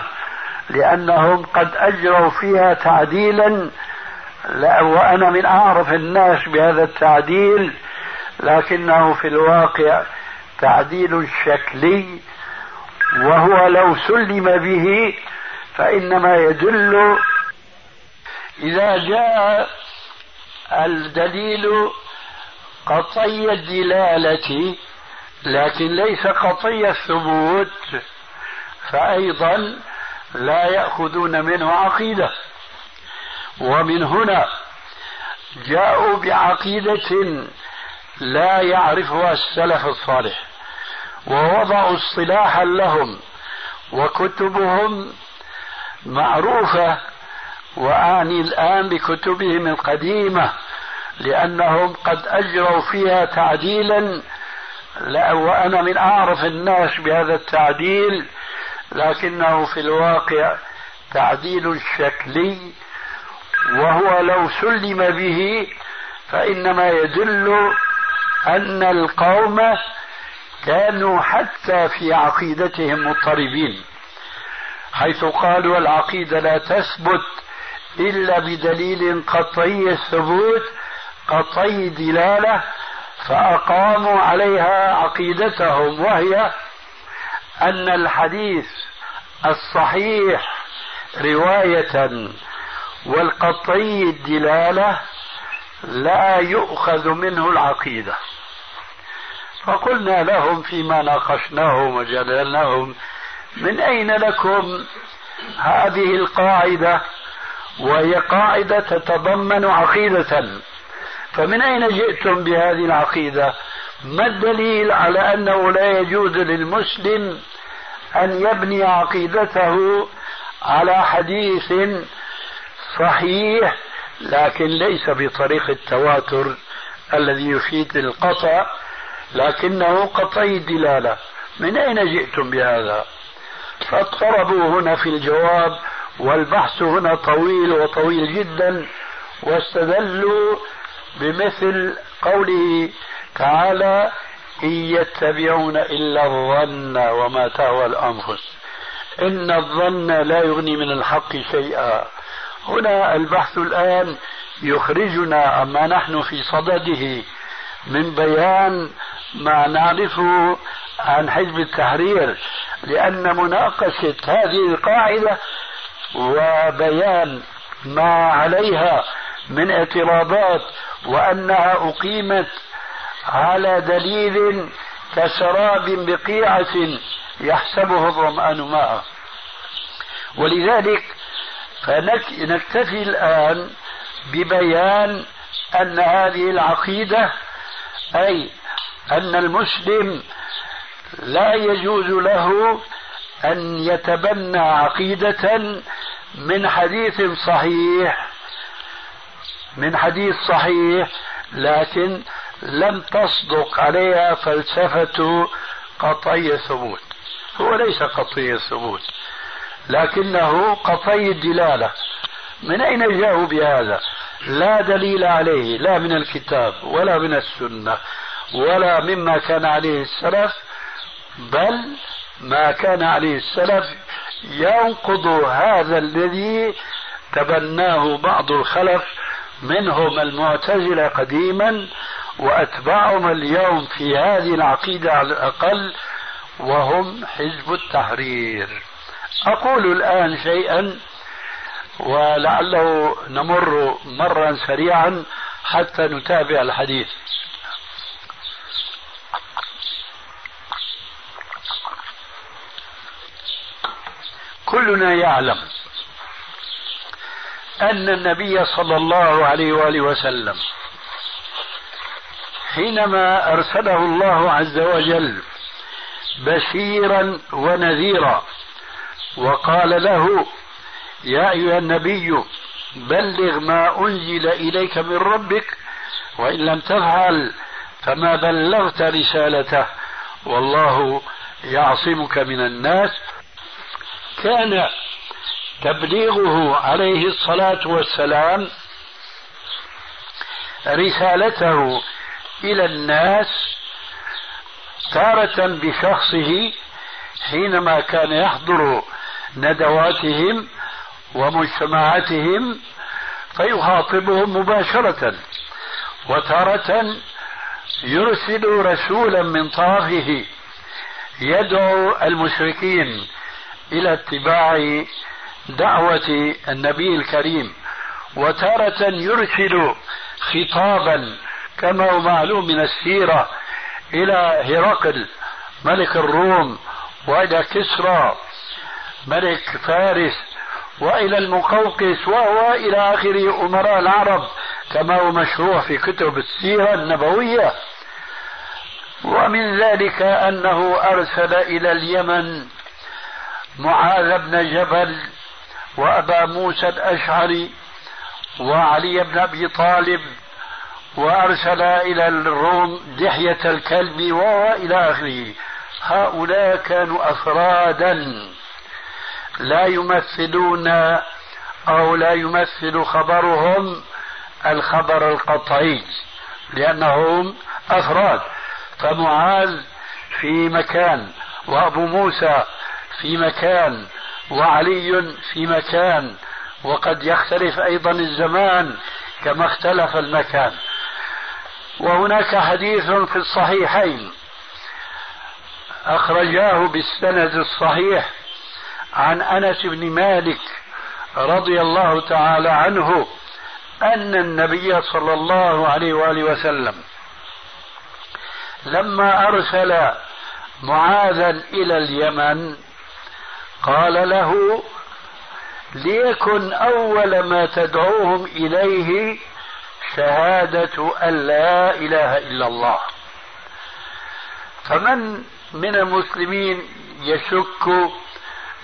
لأنهم قد أجروا فيها تعديلا لا وأنا من أعرف الناس بهذا التعديل لكنه في الواقع تعديل شكلي وهو لو سلم به فإنما يدل إذا جاء الدليل قطعي الدلالة لكن ليس قطعي الثبوت فأيضا لا يأخذون منه عقيدة. ومن هنا جاءوا بعقيدة لا يعرفها السلف الصالح. ووضعوا اصطلاحا لهم وكتبهم معروفة وأعني الآن بكتبهم القديمة لأنهم قد أجروا فيها تعديلا لا وأنا من أعرف الناس بهذا التعديل لكنه في الواقع تعديل شكلي وهو لو سلم به فإنما يدل أن القوم كانوا حتى في عقيدتهم مضطربين حيث قالوا العقيدة لا تثبت إلا بدليل قطعي الثبوت قطعي دلالة فأقاموا عليها عقيدتهم وهي أن الحديث الصحيح رواية والقطعي الدلالة لا يؤخذ منه العقيدة. فقلنا لهم فيما ناقشناهم وجدلناهم من أين لكم هذه القاعدة؟ وهي قاعدة تتضمن عقيدة. فمن أين جئتم بهذه العقيدة؟ ما الدليل على أنه لا يجوز للمسلم أن يبني عقيدته على حديث صحيح لكن ليس بطريق التواتر الذي يفيد القطع؟ لكنه قطعي الدلالة. من أين جئتم بهذا؟ فاضطربوا هنا في الجواب والبحث هنا طويل وطويل جدا واستدلوا بمثل قوله تعالى إن يتبعون إلا الظن وما تهوى الأنفس. إن الظن لا يغني من الحق شيئا. هنا البحث الآن يخرجنا عما نحن في صدده من بيان ما نعرفه عن حزب التحرير لأن مناقشة هذه القاعدة وبيان ما عليها من اعتراضات وأنها أقيمت على دليل كسراب بقيعة يحسبه الظمآن ماء ولذلك فنكتفي الآن ببيان أن هذه العقيدة أي أن المسلم لا يجوز له أن يتبنى عقيدة من حديث صحيح من حديث صحيح لكن لم تصدق عليها فلسفة قطعي الثبوت. هو ليس قطعي الثبوت لكنه قطعي الدلالة. من أين جاءوا بهذا؟ لا دليل عليه لا من الكتاب ولا من السنة. ولا مما كان عليه السلف بل ما كان عليه السلف ينقض هذا الذي تبناه بعض الخلف منهم المعتزلة قديما وأتباعهم اليوم في هذه العقيدة على الأقل وهم حزب التحرير. أقول الآن شيئا ولعله نمر مرا سريعا حتى نتابع الحديث. كلنا يعلم أن النبي صلى الله عليه وآله وسلم حينما أرسله الله عز وجل بشيرا ونذيرا وقال له يا أيها النبي بلغ ما أنزل إليك من ربك وإن لم تفعل فما بلغت رسالته والله يعصمك من الناس كان تبليغه عليه الصلاة والسلام رسالته إلى الناس تارة بشخصه حينما كان يحضر ندواتهم ومجتمعاتهم فيخاطبهم مباشرة وتارة يرسل رسولا من طرفه يدعو المشركين إلى اتباع دعوة النبي الكريم وتارة يرسل خطابا كما هو معلوم من السيرة إلى هرقل ملك الروم وإلى كسرى ملك فارس وإلى المقوقس وهو إلى آخر أمراء العرب كما هو مشروع في كتب السيرة النبوية. ومن ذلك أنه أرسل إلى اليمن معاذ بن جبل وأبا موسى الأشعري وعلي بن أبي طالب وأرسل إلى الروم دحية الكلب وإلى آخره. هؤلاء كانوا أفرادا لا يمثلون أو لا يمثل خبرهم الخبر القطعي لأنهم أفراد. فمعاذ في مكان وأبو موسى في مكان وعلي في مكان وقد يختلف أيضا الزمان كما اختلف المكان. وهناك حديث في الصحيحين أخرجاه بالسند الصحيح عن أنس بن مالك رضي الله تعالى عنه أن النبي صلى الله عليه وآله وسلم لما أرسل معاذا إلى اليمن قال له ليكن أول ما تدعوهم إليه شهادة أن لا إله إلا الله. فمن من المسلمين يشك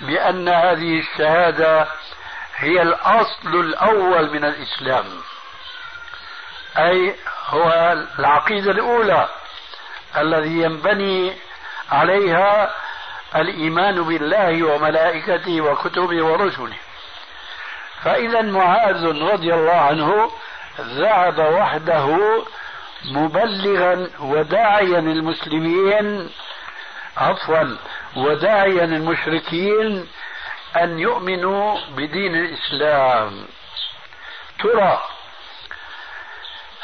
بأن هذه الشهادة هي الأصل الأول من الإسلام أي هو العقيدة الأولى الذي ينبني عليها الإيمان بالله وملائكته وكتبه ورسله. فإذا معاذ رضي الله عنه ذهب وحده مبلغا وداعيا المسلمين عفوا وداعيا المشركين أن يؤمنوا بدين الإسلام. ترى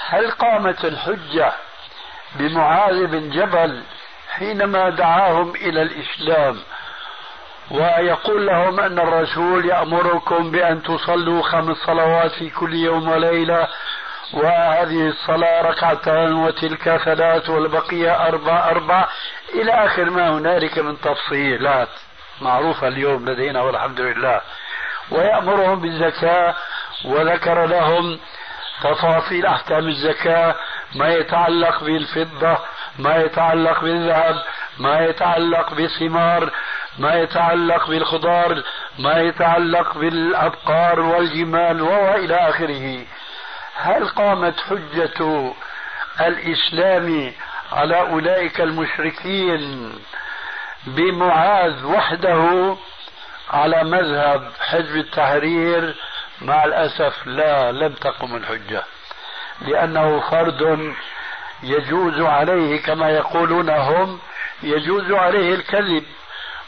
هل قامت الحجة بمعاذ بن جبل حينما دعاهم إلى الإسلام ويقول لهم أن الرسول يأمركم بأن تصلوا خمس صلوات في كل يوم وليلة وهذه الصلاة ركعتان وتلك ثلاث والبقية أربع أربع. إلى آخر ما هنالك من تفصيلات معروفة اليوم لدينا والحمد لله. ويأمرهم بالزكاة وذكر لهم تفاصيل أحكام الزكاة ما يتعلق بالفضة ما يتعلق بالذهب ما يتعلق بالثمار ما يتعلق بالخضار ما يتعلق بالأبقار والجمال وإلى آخره. هل قامت حجة الإسلام على أولئك المشركين بمعاذ وحده على مذهب حزب التحرير؟ مع الأسف لا لم تقم الحجة لأنه فرد يجوز عليه كما يقولون هم يجوز عليه الكذب.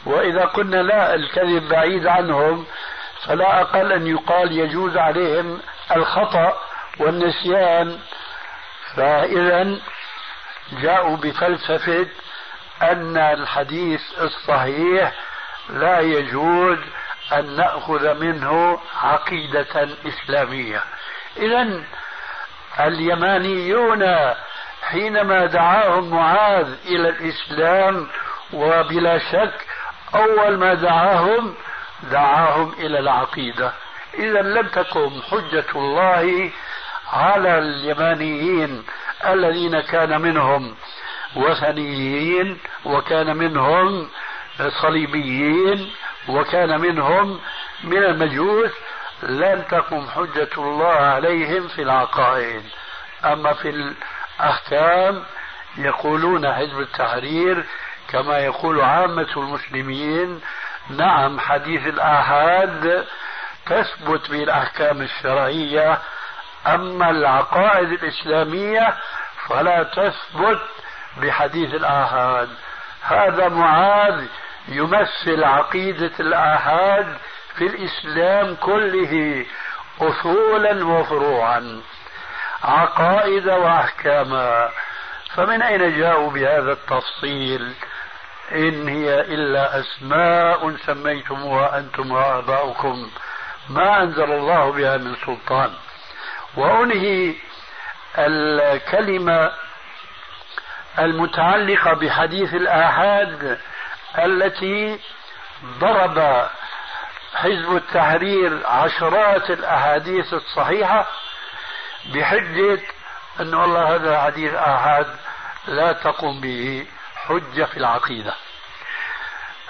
وإذا قلنا لا الكذب بعيد عنهم فلا أقل أن يقال يجوز عليهم الخطأ والنسيان. فإذا جاءوا بفلسفة أن الحديث الصحيح لا يجوز أن نأخذ منه عقيدة إسلامية. إذا اليمانيون حينما دعاهم معاذ إلى الإسلام وبلا شك أول ما دعاهم دعاهم إلى العقيدة. إذا لم تكن حجة الله على اليمانيين الذين كان منهم وثنيين وكان منهم صليبيين وكان منهم من المجوس لن تقم حجة الله عليهم في العقائد. أما في الأحكام يقولون حزب التحرير كما يقول عامة المسلمين نعم حديث الآحاد تثبت به الأحكام الشرعية أما العقائد الإسلامية فلا تثبت بحديث الآحاد. هذا معاذ يمثل عقيدة الآحاد في الإسلام كله أصولا وفروعا. عقائد وأحكاما فمن أين جاءوا بهذا التفصيل؟ إن هي إلا أسماء سميتموها أنتم وآباؤكم. ما أنزل الله بها من سلطان. وأنهي الكلمة المتعلقة بحديث الآحاد التي ضرب حزب التحرير عشرات الأحاديث الصحيحة بحجة أن والله هذا حديث آحاد لا تقوم به حجة في العقيدة.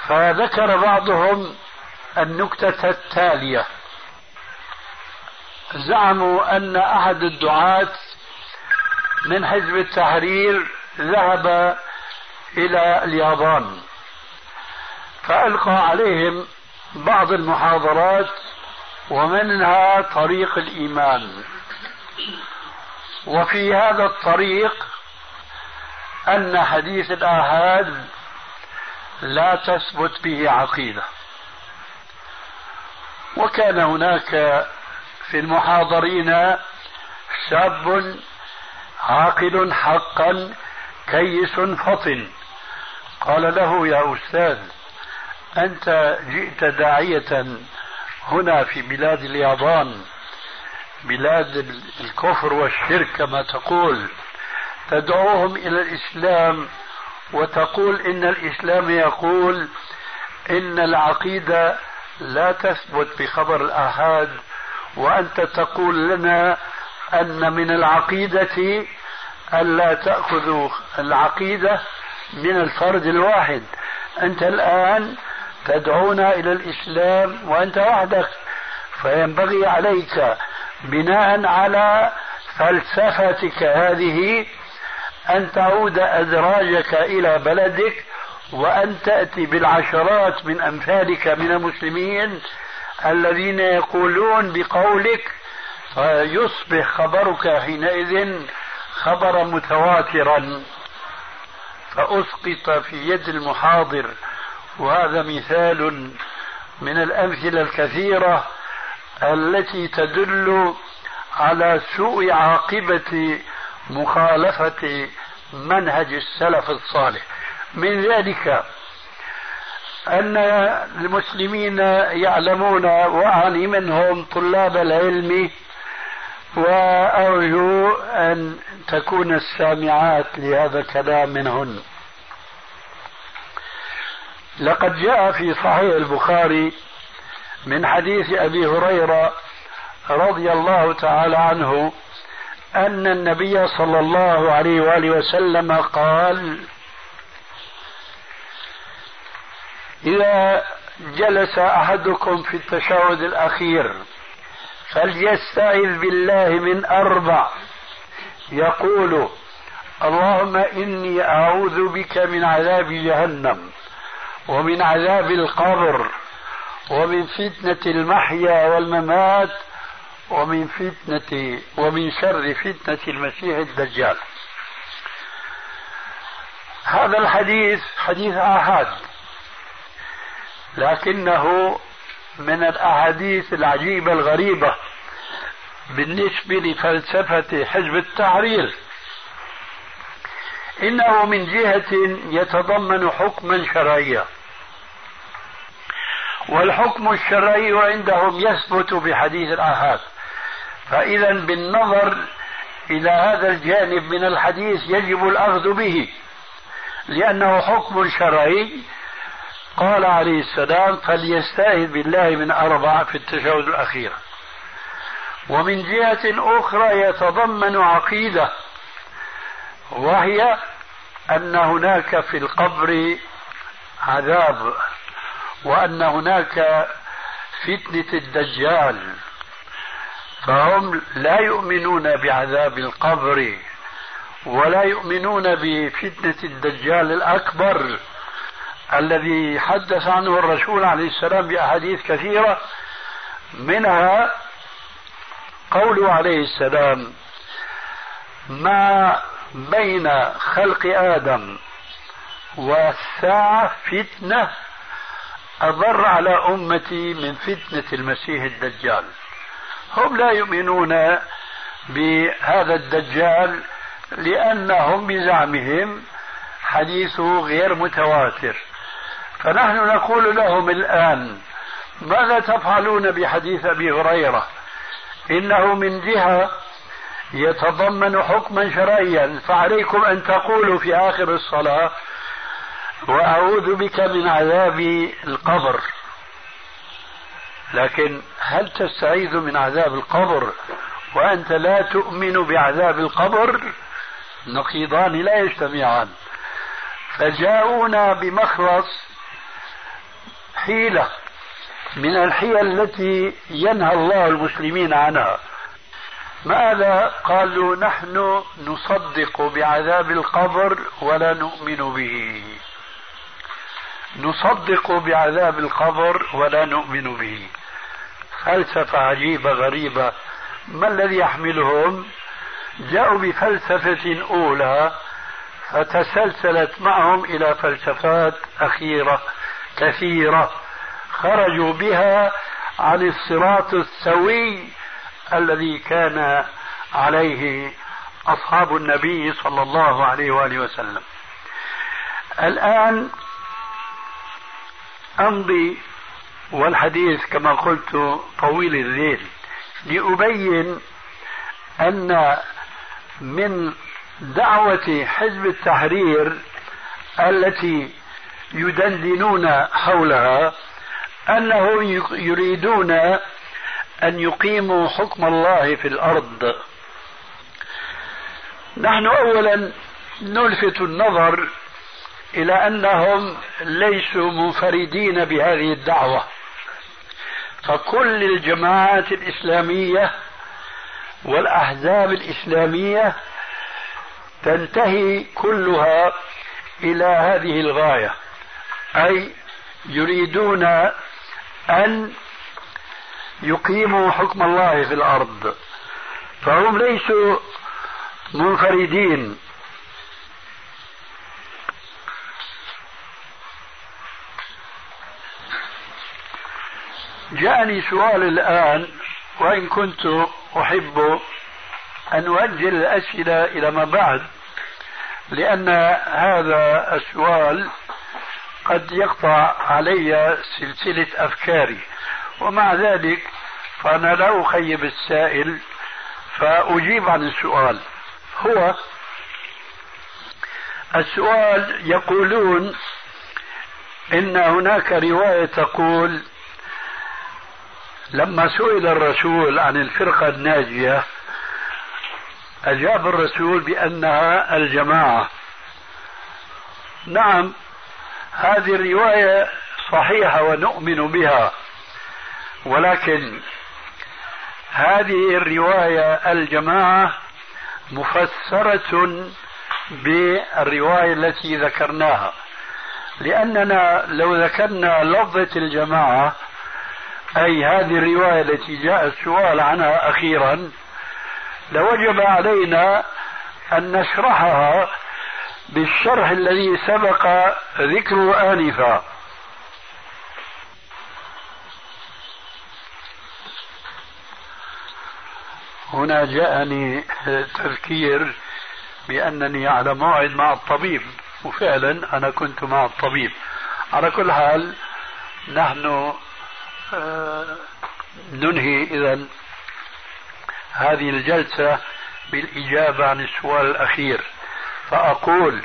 فذكر بعضهم النكتة التالية. زعموا أن أحد الدعاة من حزب التحرير ذهب إلى اليابان فألقى عليهم بعض المحاضرات ومنها طريق الإيمان. وفي هذا الطريق أن حديث الآحاد لا تثبت به عقيدة. وكان هناك في المحاضرين شاب عاقل حقا كيس فطن. قال له يا أستاذ أنت جئت داعية هنا في بلاد اليابان. بلاد الكفر والشرك كما تقول. تدعوهم إلى الإسلام وتقول إن الإسلام يقول إن العقيدة لا تثبت بخبر الآحاد وأنت تقول لنا أن من العقيدة ألا تأخذوا العقيدة من الفرد الواحد. أنت الآن تدعونا إلى الإسلام وأنت وحدك فينبغي عليك بناء على فلسفتك هذه أن تعود أدراجك إلى بلدك وأن تأتي بالعشرات من أمثالك من المسلمين الذين يقولون بقولك فيصبح خبرك حينئذ خبرا متواترا. فأسقط في يد المحاضر. وهذا مثال من الأمثلة الكثيرة التي تدل على سوء عاقبة مخالفة منهج السلف الصالح. من ذلك أن المسلمين يعلمون وأعني منهم طلاب العلم وأرجو أن تكون السامعات لهذا الكلام منهن. لقد جاء في صحيح البخاري من حديث أبي هريرة رضي الله تعالى عنه أن النبي صلى الله عليه وآله وسلم قال إذا جلس أحدكم في التشهد الأخير فليستعذ بالله من أربع. يقول اللهم إني أعوذ بك من عذاب جهنم ومن عذاب القبر ومن فتنة المحيا والممات ومن فتنة ومن شر فتنة المسيح الدجال. هذا الحديث حديث آحاد لكنه من الأحاديث العجيبة الغريبة بالنسبة لفلسفة حزب التحرير. إنه من جهة يتضمن حكما شرعيا. والحكم الشرعي عندهم يثبت بحديث الآحاد فإذا بالنظر إلى هذا الجانب من الحديث يجب الأخذ به لأنه حكم شرعي. قال عليه السلام فليستعذ بالله من أربع في التشهد الأخير. ومن جهة أخرى يتضمن عقيدة وهي أن هناك في القبر عذاب. وأن هناك فتنة الدجال فهم لا يؤمنون بعذاب القبر ولا يؤمنون بفتنة الدجال الأكبر الذي حدث عنه الرسول عليه السلام بأحاديث كثيرة منها قوله عليه السلام ما بين خلق آدم والساعة فتنة أضر على أمتي من فتنة المسيح الدجال. هم لا يؤمنون بهذا الدجال لأنهم بزعمهم حديثه غير متواتر. فنحن نقول لهم الآن ماذا تفعلون بحديث أبي هريرة؟ إنه من جهة يتضمن حكما شرعيا فعليكم أن تقولوا في آخر الصلاة وأعوذ بك من عذاب القبر. لكن هل تستعيذ من عذاب القبر وأنت لا تؤمن بعذاب القبر؟ نقيضان لا يجتمعان. فجاءونا بمخلص حيلة من الحيل التي ينهى الله المسلمين عنها. ماذا قالوا؟ نحن نصدق بعذاب القبر ولا نؤمن به. نصدق بعذاب القبر ولا نؤمن به. فلسفة عجيبة غريبة. ما الذي يحملهم؟ جاءوا بفلسفة أولى فتسلسلت معهم إلى فلسفات أخيرة كثيرة. خرجوا بها عن الصراط السوي الذي كان عليه أصحاب النبي صلى الله عليه وآله وسلم. الآن أمضي والحديث كما قلت طويل الليل لأبين أن من دعوة حزب التحرير التي يدندنون حولها أنهم يريدون أن يقيموا حكم الله في الأرض. نحن أولا نلفت النظر إلى أنهم ليسوا منفردين بهذه الدعوة. فكل الجماعات الإسلامية والأحزاب الإسلامية تنتهي كلها إلى هذه الغاية أي يريدون أن يقيموا حكم الله في الأرض. فهم ليسوا منفردين. جاءني سؤال الآن وإن كنت أحب أن أؤجل الأسئلة إلى ما بعد لأن هذا السؤال قد يقطع علي سلسلة أفكاري. ومع ذلك فأنا لا أخيب السائل فأجيب عن السؤال. هو السؤال يقولون إن هناك رواية تقول لما سئل الرسول عن الفرقة الناجية أجاب الرسول بأنها الجماعة. نعم هذه الرواية صحيحة ونؤمن بها ولكن هذه الرواية الجماعة مفسرة بالرواية التي ذكرناها. لأننا لو ذكرنا لفظة الجماعة أي هذه الرواية التي جاء السؤال عنها أخيرا لوجب علينا أن نشرحها بالشرح الذي سبق ذكره آنفا. هنا جاءني تذكير بأنني على موعد مع الطبيب وفعلا أنا كنت مع الطبيب. على كل حال نحن ننهي إذا هذه الجلسة بالإجابة عن السؤال الأخير. فأقول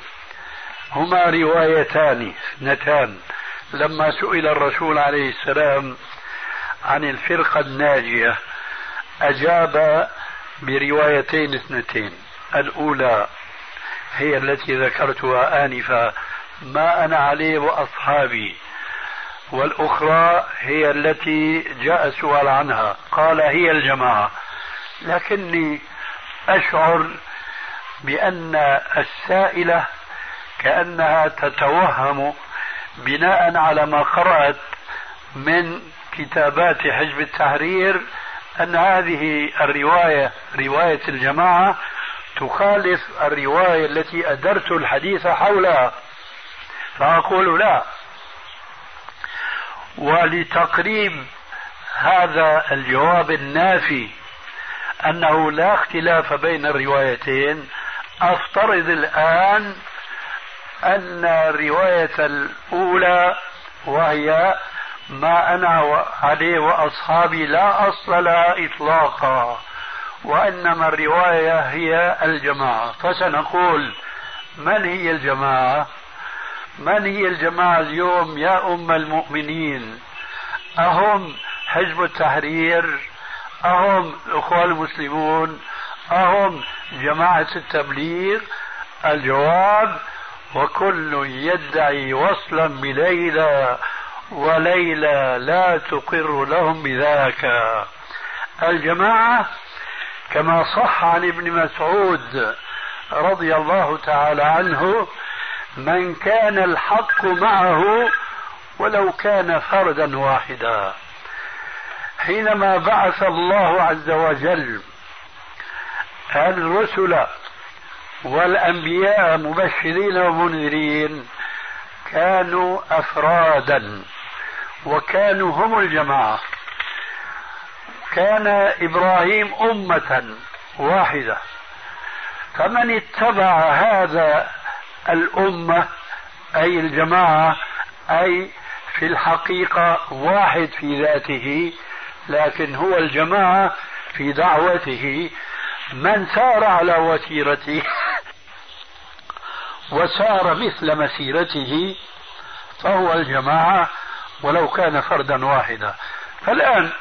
هما روايتان اثنتان. لما سئل الرسول عليه السلام عن الفرقة الناجية أجاب بروايتين اثنتين. الأولى هي التي ذكرتها آنفا ما أنا عليه وأصحابي والأخرى هي التي جاء السؤال عنها. قال هي الجماعة. لكني أشعر بأن السائلة كأنها تتوهم بناء على ما قرأت من كتابات حزب التحرير أن هذه الرواية رواية الجماعة تخالف الرواية التي أدرت الحديث حولها. فأقول لا ولتقريب هذا الجواب النافي أنه لا اختلاف بين الروايتين. أفترض الآن أن الرواية الأولى وهي ما أنا عليه وأصحابي لا أصل لها إطلاقا وإنما الرواية هي الجماعة. فسنقول من هي الجماعة؟ من هي الجماعة اليوم يا أم المؤمنين؟ أهم حزب التحرير أهم الأخوة المسلمون أهم جماعة التبليغ الجواب وكل يدعي وصلا بليلى وليلى لا تقر لهم بذاك. الجماعة كما صح عن ابن مسعود رضي الله تعالى عنه من كان الحق معه ولو كان فردا واحدا. حينما بعث الله عز وجل الرسل والأنبياء مبشرين ومنذرين كانوا أفرادا وكانوا هم الجماعة. كان إبراهيم أمة واحدة. فمن اتبع هذا الأمة أي الجماعة أي في الحقيقة واحد في ذاته لكن هو الجماعة في دعوته. من سار على وتيرته وسار مثل مسيرته فهو الجماعة ولو كان فردا واحدا. فالآن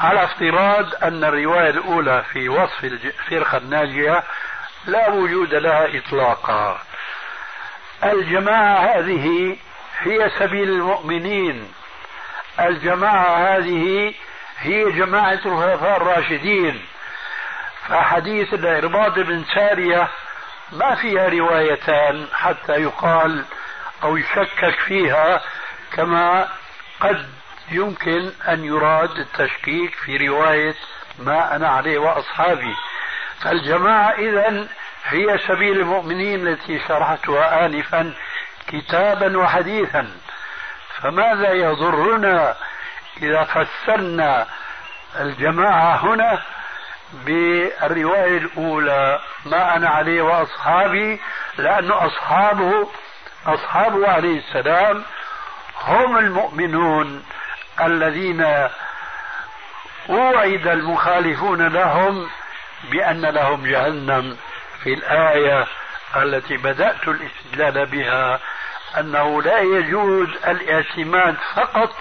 على افتراض أن الرواية الأولى في وصف الفرقة الناجية لا وجود لها إطلاقا. الجماعة هذه هي سبيل المؤمنين. الجماعة هذه هي جماعة الخلفاء الراشدين. فحديث الإرباط بن سارية ما فيها روايتان حتى يقال أو يشكك فيها كما قد يمكن أن يراد التشكيك في رواية ما أنا عليه وأصحابي. فالجماعة إذا هي سبيل المؤمنين التي شرحتها آنفا كتابا وحديثا. فماذا يضرنا إذا فسرنا الجماعة هنا بالرواية الأولى؟ ما أنا عليه وأصحابي لأن أصحابه أصحابه عليه السلام هم المؤمنون الذين وعد المخالفون لهم بأن لهم جهنم في الآية التي بدأت الاستدلال بها أنه لا يجوز الاعتماد فقط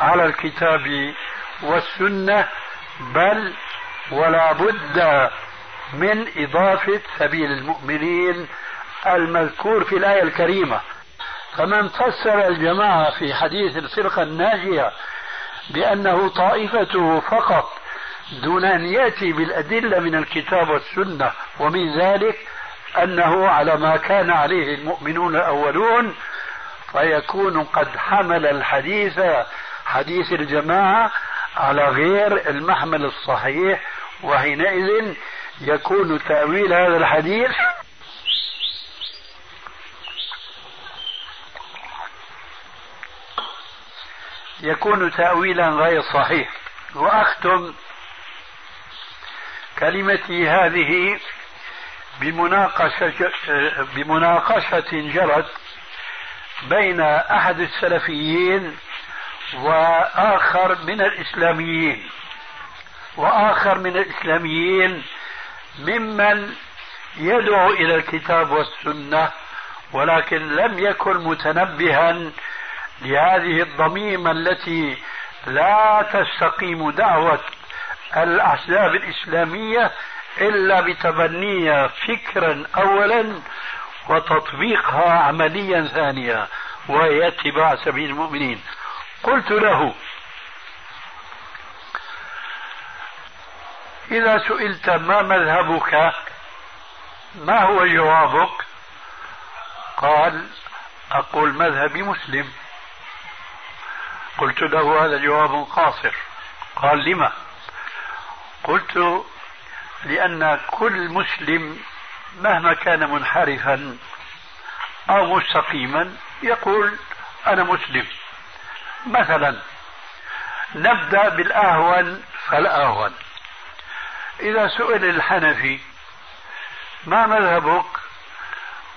على الكتاب والسنة بل ولا بد من إضافة سبيل المؤمنين المذكور في الآية الكريمة. فمن فسر الجماعة في حديث الفرقة الناجية بأنه طائفته فقط دون أن يأتي بالأدلة من الكتاب والسنة ومن ذلك أنه على ما كان عليه المؤمنون الأولون فيكون قد حمل الحديث حديث الجماعة على غير المحمل الصحيح وحينئذ يكون تأويل هذا الحديث يكون تأويلا غير صحيح. وأختم كلمتي هذه بمناقشة بمناقشة جرت بين أحد السلفيين وآخر من الإسلاميين وآخر من الإسلاميين ممن يدعو إلى الكتاب والسنة ولكن لم يكن متنبها لهذه الضميمة التي لا تستقيم دعوة الأحزاب الإسلامية إلا بتبنيها فكرا أولا وتطبيقها عمليا ثانيا وهي اتباع سبيل المؤمنين. قلت له إذا سئلت ما مذهبك ما هو جوابك؟ قال أقول مذهبي مسلم. قلت له هذا جواب قاصر. قال لما؟ قلت لأن كل مسلم مهما كان منحرفا أو مستقيما يقول أنا مسلم. مثلا نبدأ بالأهون فالأهون إذا سئل الحنفي ما مذهبك؟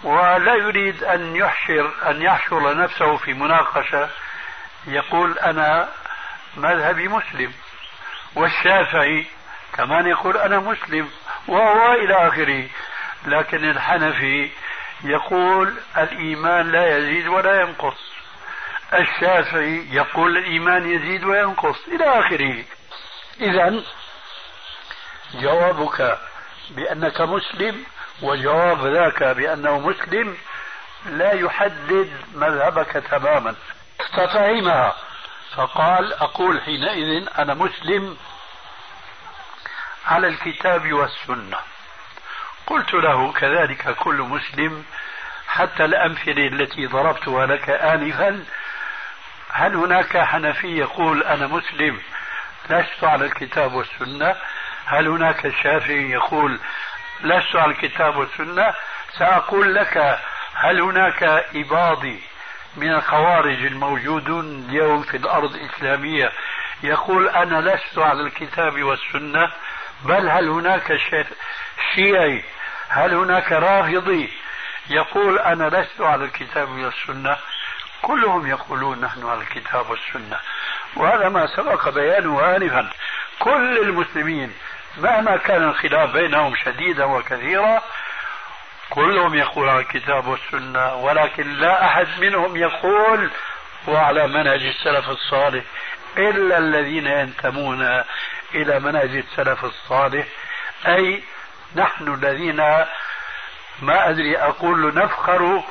ولا يريد أن يحشر أن يحشر نفسه في مناقشة. يقول أنا مذهبي مسلم. والشافعي؟ كمان يقول أنا مسلم وهو إلى آخره. لكن الحنفي يقول الإيمان لا يزيد ولا ينقص. الشافعي يقول الإيمان يزيد وينقص إلى آخره. إذا جوابك بأنك مسلم وجواب ذاك بأنه مسلم لا يحدد مذهبك تماما. استطعمها. فقال أقول حينئذ أنا مسلم على الكتاب والسنة. قلت له كذلك كل مسلم حتى الأمثلة التي ضربتها لك آنفا هل هناك حنفي يقول أنا مسلم لست على الكتاب والسنة؟ هل هناك شافعي يقول لست على الكتاب والسنة؟ سأقول لك هل هناك إباضي من الخوارج الموجودون اليوم في الأرض الإسلامية يقول أنا لست على الكتاب والسنة؟ بل هل هناك شيعي؟ هل هناك رافضي يقول أنا لست على الكتاب والسنة؟ كلهم يقولون نحن على الكتاب والسنة. وهذا ما سبق بيانه آنفا. كل المسلمين مهما كان الخلاف بينهم شديدا وكثيرا كلهم يقول على الكتاب والسنة. ولكن لا أحد منهم يقول وعلى منهج السلف الصالح إلا الذين ينتمون إلى منهج السلف الصالح. أي نحن الذين ما أدري أقول نفخر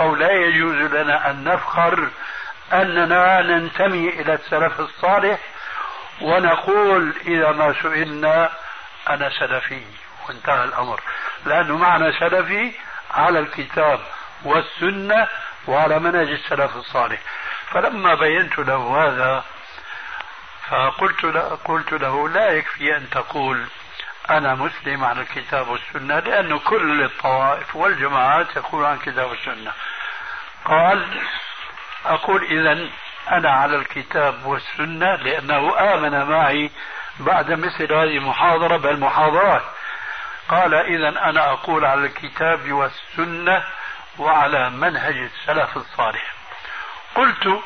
أو لا يجوز لنا أن نفخر أننا ننتمي إلى السلف الصالح ونقول إذا ما سئلنا أنا سلفي وانتهى الأمر. لأنه معنى سلفي على الكتاب والسنة وعلى منهج السلف الصالح. فلما بينت له هذا فقلت له, قلت له لا يكفي أن تقول أنا مسلم على الكتاب والسنة لأنه كل الطوائف والجماعات يقول عن الكتاب والسنة. قال أقول إذا أنا على الكتاب والسنة لأنه آمن معي بعد مثل هذه المحاضرة بل محاضرات. قال إذا أنا أقول على الكتاب والسنة وعلى منهج السلف الصالح. قلت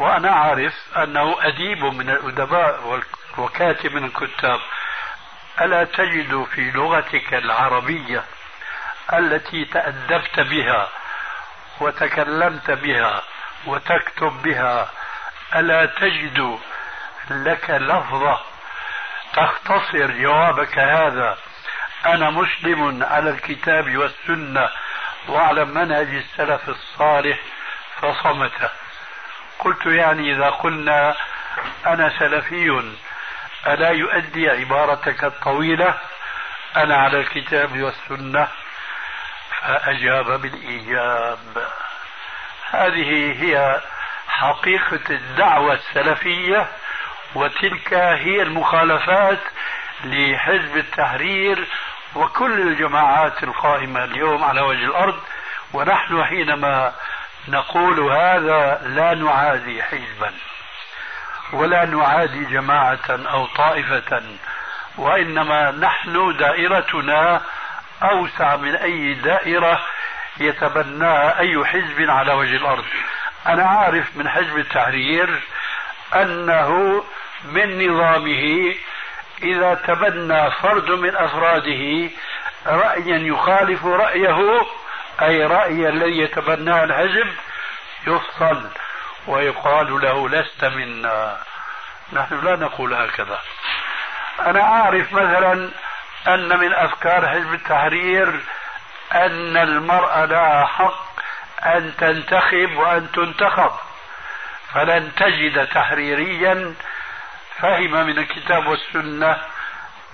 وأنا أعرف أنه أديب من الأدباء وكاتب من الكتاب. ألا تجد في لغتك العربية التي تأدبت بها وتكلمت بها وتكتب بها ألا تجد لك لفظة تختصر جوابك هذا؟ أنا مسلم على الكتاب والسنة وعلى منهج السلف الصالح فصمت قلت يعني إذا قلنا أنا سلفي ألا يؤدي عبارتك الطويلة؟ أنا على الكتاب والسنة فأجاب بالإيجاب. هذه هي حقيقة الدعوة السلفية وتلك هي المخالفات لحزب التحرير وكل الجماعات القائمة اليوم على وجه الأرض. ونحن حينما نقول هذا لا نعادي حزبا ولا نعادي جماعة أو طائفة وإنما نحن دائرتنا أوسع من أي دائرة يتبناها أي حزب على وجه الأرض. أنا عارف من حزب التحرير أنه من نظامه إذا تبنى فرد من أفراده رأيا يخالف رأيه أي رأي الذي يتبناه الحزب يفصل ويقال له لست منا. نحن لا نقول هكذا. أنا أعرف مثلا أن من أفكار حزب التحرير أن المرأة لها حق أن تنتخب وأن تنتخب فلن تجد تحريريا. فهم من الكتاب والسنة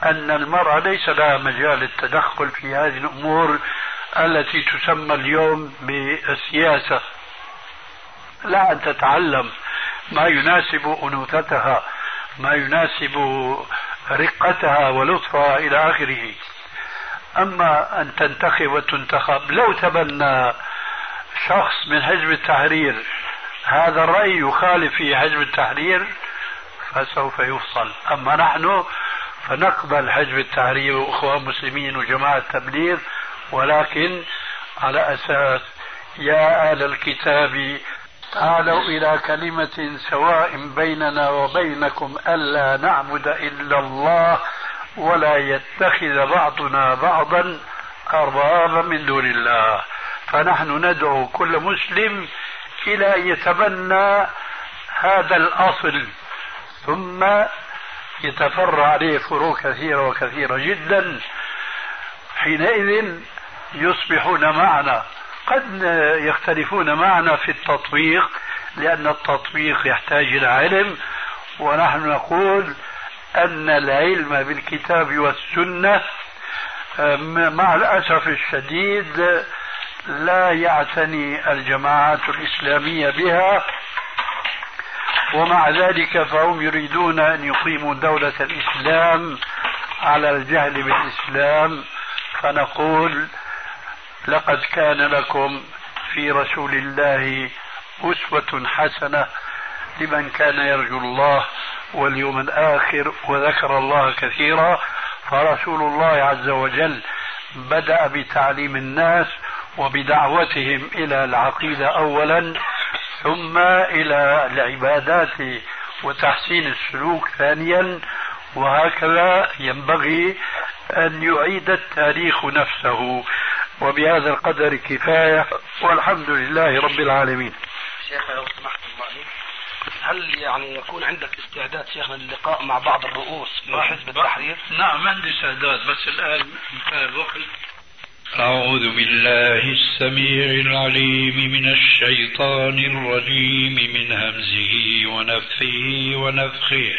أن المرأة ليس لها مجال التدخل في هذه الأمور التي تسمى اليوم بالسياسة. لا أن تتعلم ما يناسب أنوثتها ما يناسب رقتها ولطفها إلى آخره. أما أن تنتخب وتنتخب لو تبنى شخص من حزب التحرير هذا الرأي يخالف في حزب التحرير فسوف يفصل. أما نحن فنقبل حزب التحرير وأخوان مسلمين وجماعة تبليغ ولكن على أساس يا أهل الكتاب تعالوا إلى كلمة سواء بيننا وبينكم ألا نعبد إلا الله ولا يتخذ بعضنا بعضا أربابا من دون الله. فنحن ندعو كل مسلم إلى أن يتبنى هذا الأصل ثم يتفرع عليه فروع كثيرة وكثيرة جدا. حينئذ يصبحون معنا. قد يختلفون معنا في التطبيق لأن التطبيق يحتاج إلى علم ونحن نقول أن العلم بالكتاب والسنة مع الأسف الشديد لا يعتني الجماعات الإسلامية بها ومع ذلك فهم يريدون أن يقيموا دولة الإسلام على الجهل بالإسلام. فنقول لقد كان لكم في رسول الله أسوة حسنة لمن كان يرجو الله واليوم الآخر وذكر الله كثيرا فرسول الله عز وجل بدأ بتعليم الناس وبدعوتهم إلى العقيدة أولا ثم إلى العبادات وتحسين السلوك ثانيا وهكذا ينبغي أن يعيد التاريخ نفسه. وبهذا القدر كفاية والحمد لله رب العالمين. شيخ لو سمحت الله هل يعني يكون عندك استعداد شيخنا للقاء مع بعض الرؤوس من حزب التحرير؟ نعم عندي استعداد بس الآن انتهى الوقت. أعوذ بالله السميع العليم من الشيطان الرجيم من همزه ونفثه ونفخه.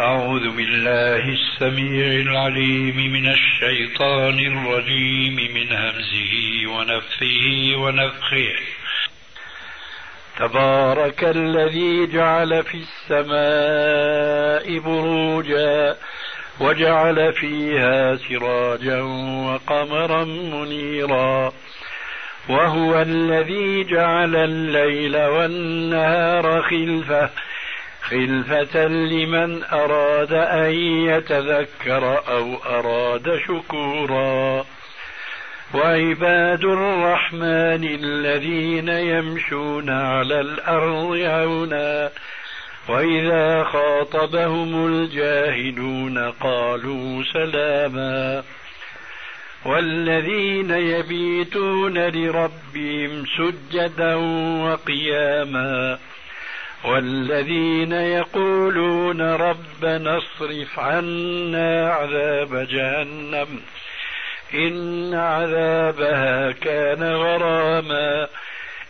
أعوذ بالله السميع العليم من الشيطان الرجيم من همزه ونفثه ونفخه. تبارك الذي جعل في السماء بروجا وجعل فيها سراجا وقمرا منيرا. وهو الذي جعل الليل والنهار خلفه خلفة لمن أراد أن يتذكر أو أراد شكورا. وعباد الرحمن الذين يمشون على الأرض عونا وإذا خاطبهم الجاهلون قالوا سلاما. والذين يبيتون لربهم سجدا وقياما. والذين يقولون ربنا اصرف عنا عذاب جهنم إن عذابها كان غراما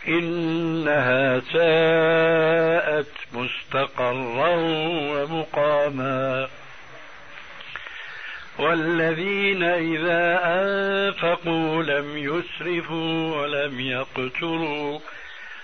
إنها ساءت مستقرا ومقاما والذين إذا أنفقوا لم يسرفوا ولم يقتروا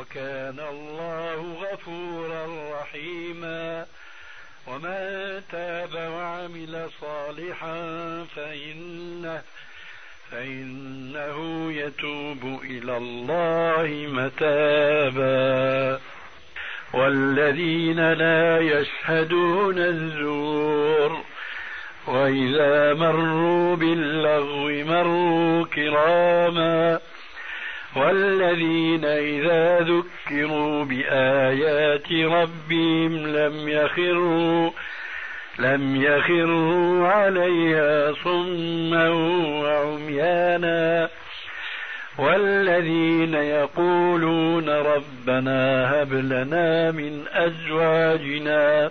وكان الله غفورا رحيما. ومن تاب وعمل صالحا فإنه فإنه يتوب إلى الله متابا. والذين لا يشهدون الزور وإذا مروا باللغو مروا كراما. والذين إذا ذكروا بآيات ربهم لم يخروا لم يخروا عليها صما وعميانا. والذين يقولون ربنا هب لنا من أزواجنا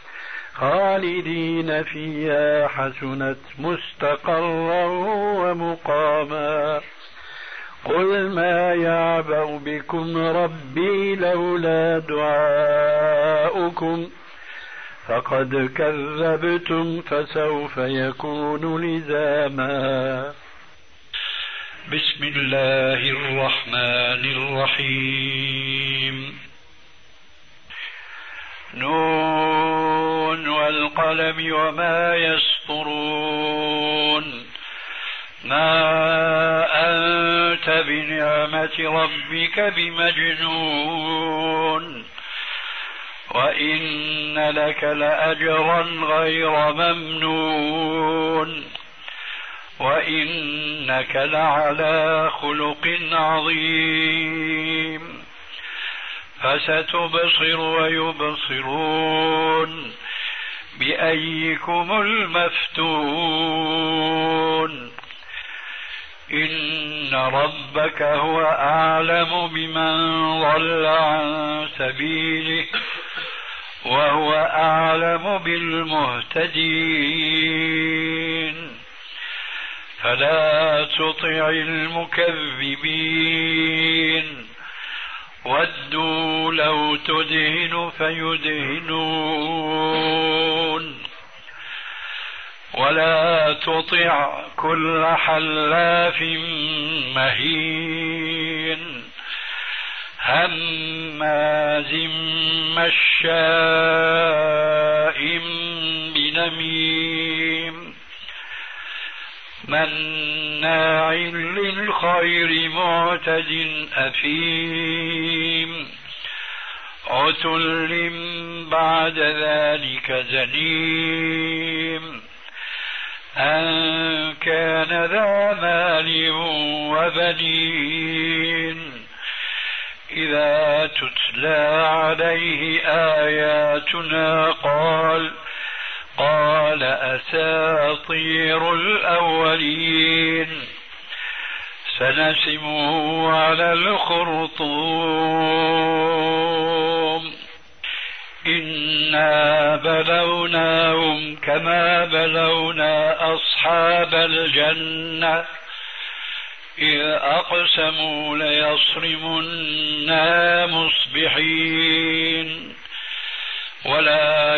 خالدين فيها حسنت مستقرا ومقاما. قل ما يعبأ بكم ربي لولا دعاؤكم. فقد كذبتم فسوف يكون لزاما. بسم الله الرحمن الرحيم. نون والقلم وما يسطرون. ما أنت بنعمة ربك بمجنون. وإن لك لأجرا غير ممنون. وإنك لعلى خلق عظيم. فستبصر ويبصرون. بأيكم المفتون. إن ربك هو أعلم بمن ضل عن سبيله وهو أعلم بالمهتدين. فلا تطع المكذبين. ودوا لو تدهن فيدهنون ولا تطع كل حلاف مهين. هماز مشاء بنميم. مناع للخير معتد أثيم عتل بعد ذلك زنيم أن كان ذا مال وبنين إذا تتلى عليه آياتنا قال قال أساطير الأولين. سنسمه على الخرطوم. إنا بلوناهم كما بلونا أصحاب الجنة. إذ أقسموا ليصرمنا مصبحين. ولا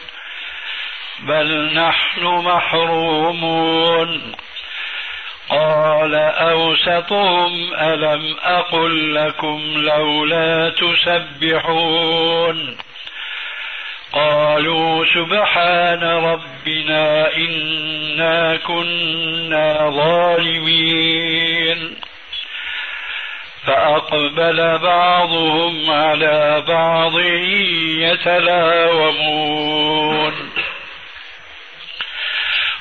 بل نحن محرومون. قال أوسطهم ألم أقل لكم لولا تسبحون؟ قالوا سبحان ربنا إنا كنا ظالمين. فأقبل بعضهم على بعض يتلاومون.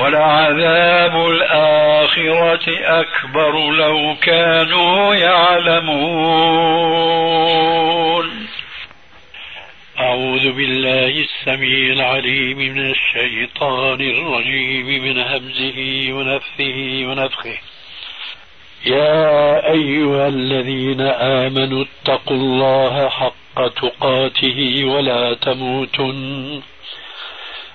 ولعذاب الآخرة أكبر لو كانوا يعلمون. أعوذ بالله السميع العليم من الشيطان الرجيم من همزه ونفثه ونفخه. يا أيها الذين آمنوا اتقوا الله حق تقاته ولا تموتن.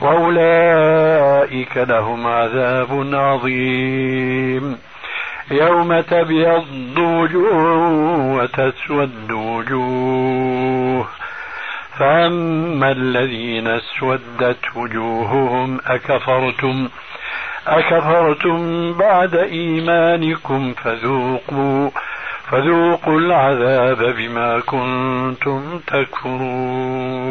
واولئك لهم عذاب عظيم. يوم تبيض وجوه وتسود وجوه فاما الذين اسودت وجوههم اكفرتم أكفرتم بعد إيمانكم فذوقوا فذوقوا العذاب بما كنتم تكفرون.